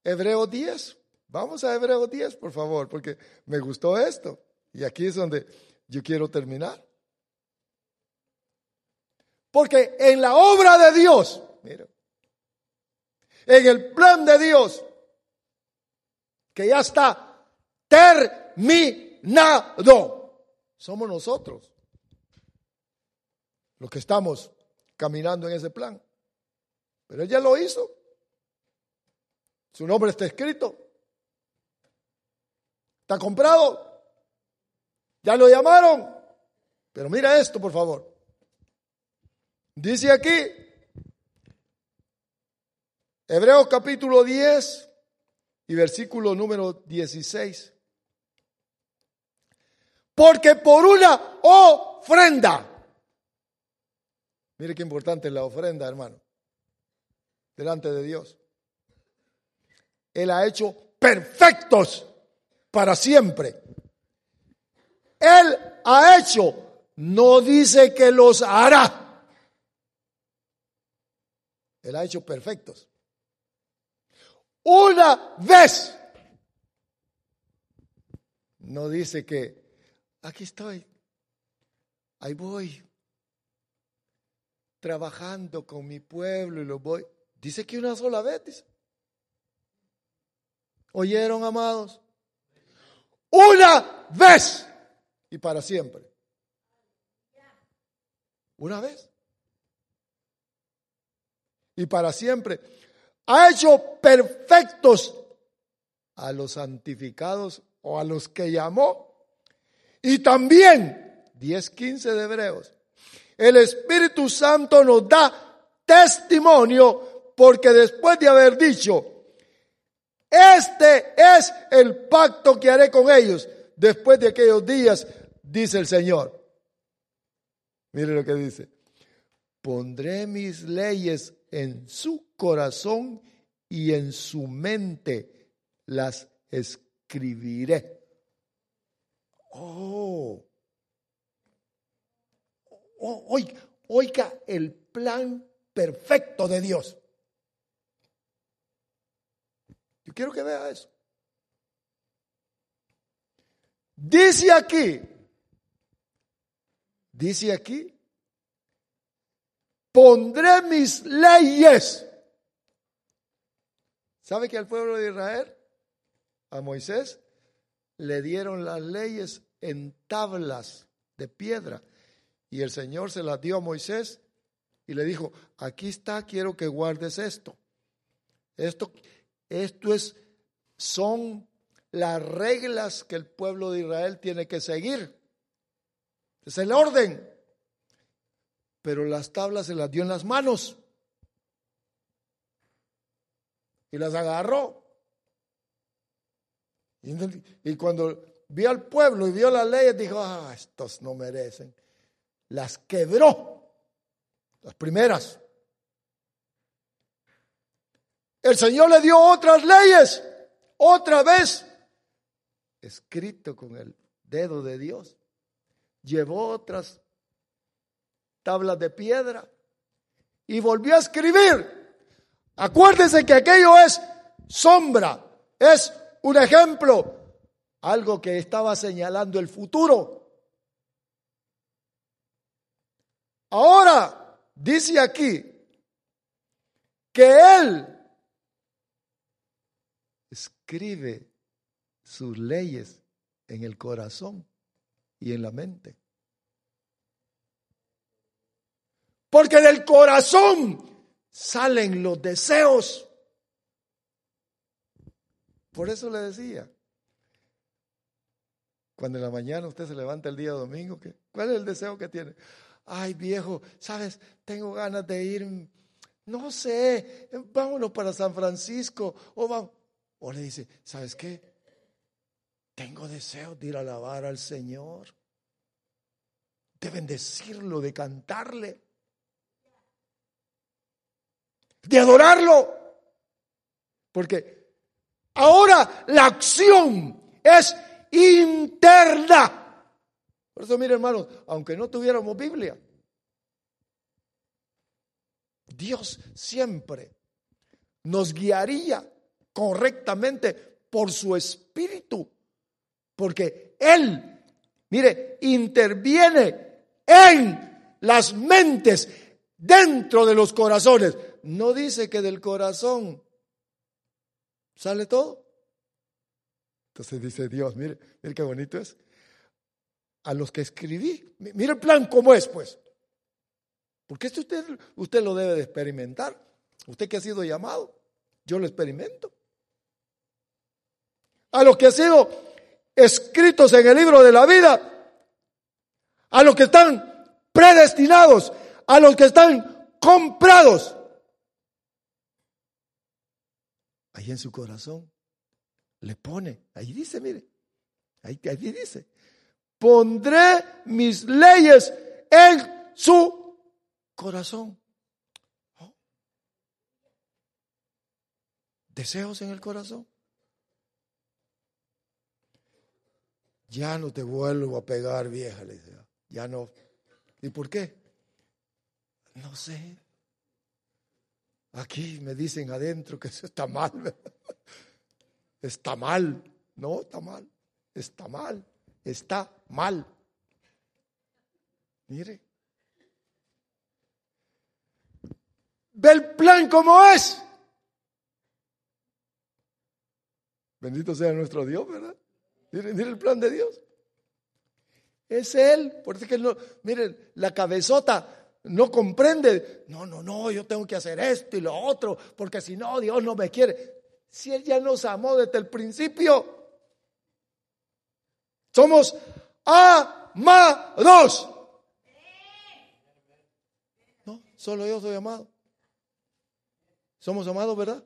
Hebreo 10. Vamos a Hebreo 10, por favor, porque me gustó esto. Y aquí es donde yo quiero terminar. Porque en la obra de Dios, mira, en el plan de Dios, que ya está terminado, somos nosotros los que estamos caminando en ese plan. Pero ella lo hizo. Su nombre está escrito. Está comprado. Ya lo llamaron. Pero mira esto, por favor. Dice aquí, Hebreos capítulo 10 y versículo número 16. Porque por una ofrenda Mire qué importante es la ofrenda, hermano, delante de Dios. Él ha hecho perfectos para siempre. Él ha hecho, no dice que los hará. Él ha hecho perfectos. Una vez No dice que aquí estoy, ahí voy, trabajando con mi pueblo y lo voy. Dice que una sola vez, dice. ¿Oyeron, amados? Una vez y para siempre. Una vez. Y para siempre. Ha hecho perfectos a los santificados o a los que llamó. Y también, 10.15 de Hebreos, el Espíritu Santo nos da testimonio porque después de haber dicho, este es el pacto que haré con ellos después de aquellos días, dice el Señor. Mire lo que dice. Pondré mis leyes en su corazón y en su mente las escribiré. Oh. oiga, oiga el plan perfecto de Dios. Yo quiero que vea eso. Dice aquí, dice aquí, pondré mis leyes. ¿Sabe que al pueblo de Israel, a Moisés, le dieron las leyes en tablas de piedra? Y el Señor se las dio a Moisés y le dijo, aquí está, quiero que guardes esto. Esto esto es, son las reglas que el pueblo de Israel tiene que seguir. Es el orden. Pero las tablas se las dio en las manos. Y las agarró. Y, cuando vio al pueblo y vio las leyes, dijo, ah, estos no merecen. Las quebró. Las primeras. El Señor le dio otras leyes, otra vez, escrito con el dedo de Dios. Llevó otras tablas de piedra y volvió a escribir. Acuérdense que aquello es sombra, es un ejemplo, algo que estaba señalando el futuro. Ahora dice aquí que Él escribe sus leyes en el corazón y en la mente. Porque del corazón salen los deseos. Por eso le decía, cuando en la mañana usted se levanta el día domingo, ¿cuál es el deseo que tiene? Ay, viejo, sabes, tengo ganas de ir, no sé, vámonos para San Francisco o vamos. O le dice, ¿sabes qué? Tengo deseo de ir a alabar al Señor, de bendecirlo, de cantarle, de adorarlo. Porque ahora la acción es interna. Por eso, mire hermanos, aunque no tuviéramos Biblia, Dios siempre nos guiaría correctamente por su espíritu. Porque Él, mire, interviene en las mentes, dentro de los corazones. No dice que del corazón sale todo. Entonces dice Dios, mire, mire qué bonito es. A los que escribí, mire el plan cómo es, pues. Porque esto usted, usted lo debe de experimentar. Usted que ha sido llamado, yo lo experimento a los que han sido escritos en el libro de la vida, a los que están predestinados, a los que están comprados. Ahí en su corazón le pone, ahí dice, mire, ahí, ahí dice, pondré mis leyes en su corazón. Oh. Deseos en el corazón. Ya no te vuelvo a pegar, vieja, le dice. Ya no. ¿Y por qué? No sé. Aquí me dicen adentro que eso está mal. Está mal. No, está mal. está mal, está mal. Mire. Ve el plan como es. Bendito sea nuestro Dios, ¿verdad? Miren, el plan de Dios. Es Él. Por eso que no, miren, la cabezota no comprende. No, no, no, yo tengo que hacer esto y lo otro, porque si no, Dios no me quiere. Si Él ya nos amó desde el principio. Somos amados. No, solo yo soy amado. Somos amados, ¿verdad?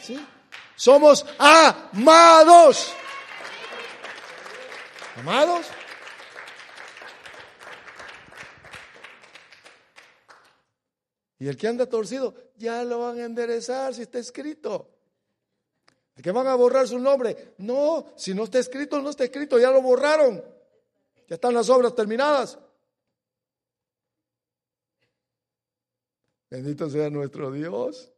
Sí. Somos amados. Amados. Y el que anda torcido, ya lo van a enderezar si está escrito. ¿De que van a borrar su nombre? No, si no está escrito, no está escrito, ya lo borraron. Ya están las obras terminadas. Bendito sea nuestro Dios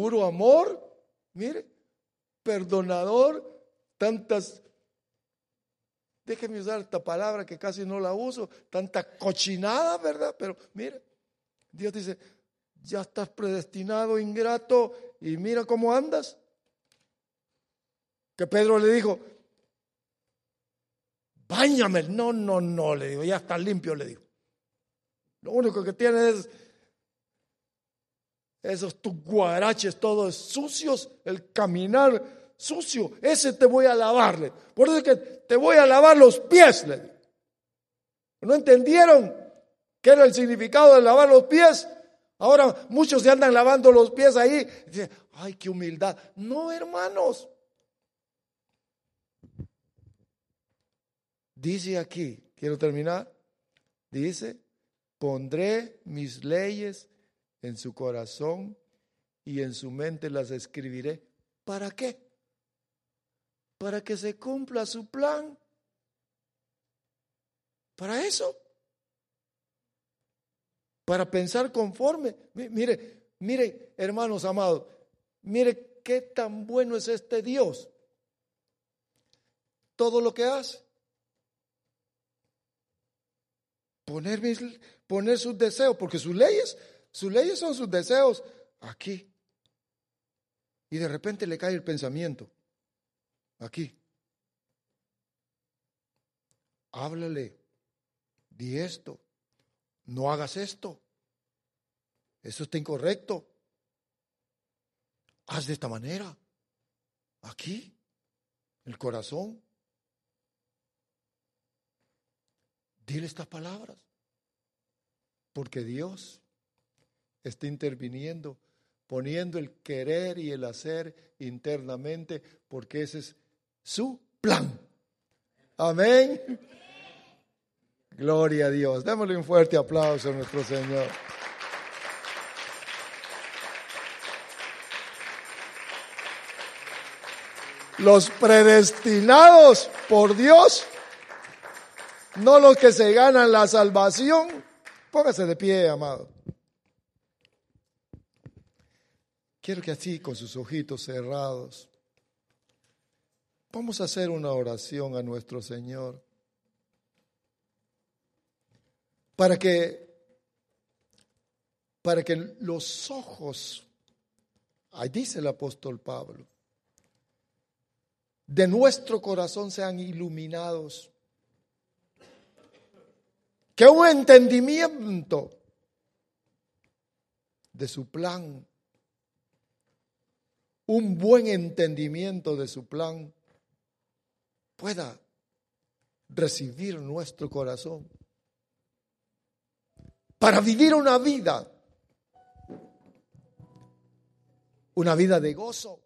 puro amor, mire, perdonador, tantas, déjeme usar esta palabra que casi no la uso, tanta cochinada, ¿verdad? Pero mire, Dios dice, ya estás predestinado, ingrato, y mira cómo andas. Que Pedro le dijo, báñame. No, no, no, le digo, ya está limpio, le digo. Lo único que tiene es esos tus guaraches todos sucios, el caminar sucio, ese te voy a lavarle. Por eso es que te voy a lavar los pies. ¿No entendieron qué era el significado de lavar los pies? Ahora muchos se andan lavando los pies ahí. dicen, ay, qué humildad. No, hermanos. Dice aquí, quiero terminar. Dice, pondré mis leyes en su corazón y en su mente las escribiré. ¿Para qué? Para que se cumpla su plan. Para eso. Para pensar conforme. Mire, mire, hermanos amados, mire qué tan bueno es este Dios. Todo lo que hace. Poner, mis, poner sus deseos, porque sus leyes sus leyes son sus deseos aquí. Y de repente le cae el pensamiento aquí. Háblale, di esto, no hagas esto. Eso está incorrecto. Haz de esta manera. Aquí, el corazón. Dile estas palabras. Porque Dios está interviniendo, poniendo el querer y el hacer internamente, porque ese es su plan. Amén. Gloria a Dios. Démosle un fuerte aplauso a nuestro Señor. Los predestinados por Dios, no los que se ganan la salvación. Póngase de pie, amado. Quiero que así, con sus ojitos cerrados, vamos a hacer una oración a nuestro Señor. Para que, para que los ojos, ahí dice el apóstol Pablo, de nuestro corazón sean iluminados. Que un entendimiento de su plan un buen entendimiento de su plan pueda recibir nuestro corazón. Para vivir una vida, una vida de gozo,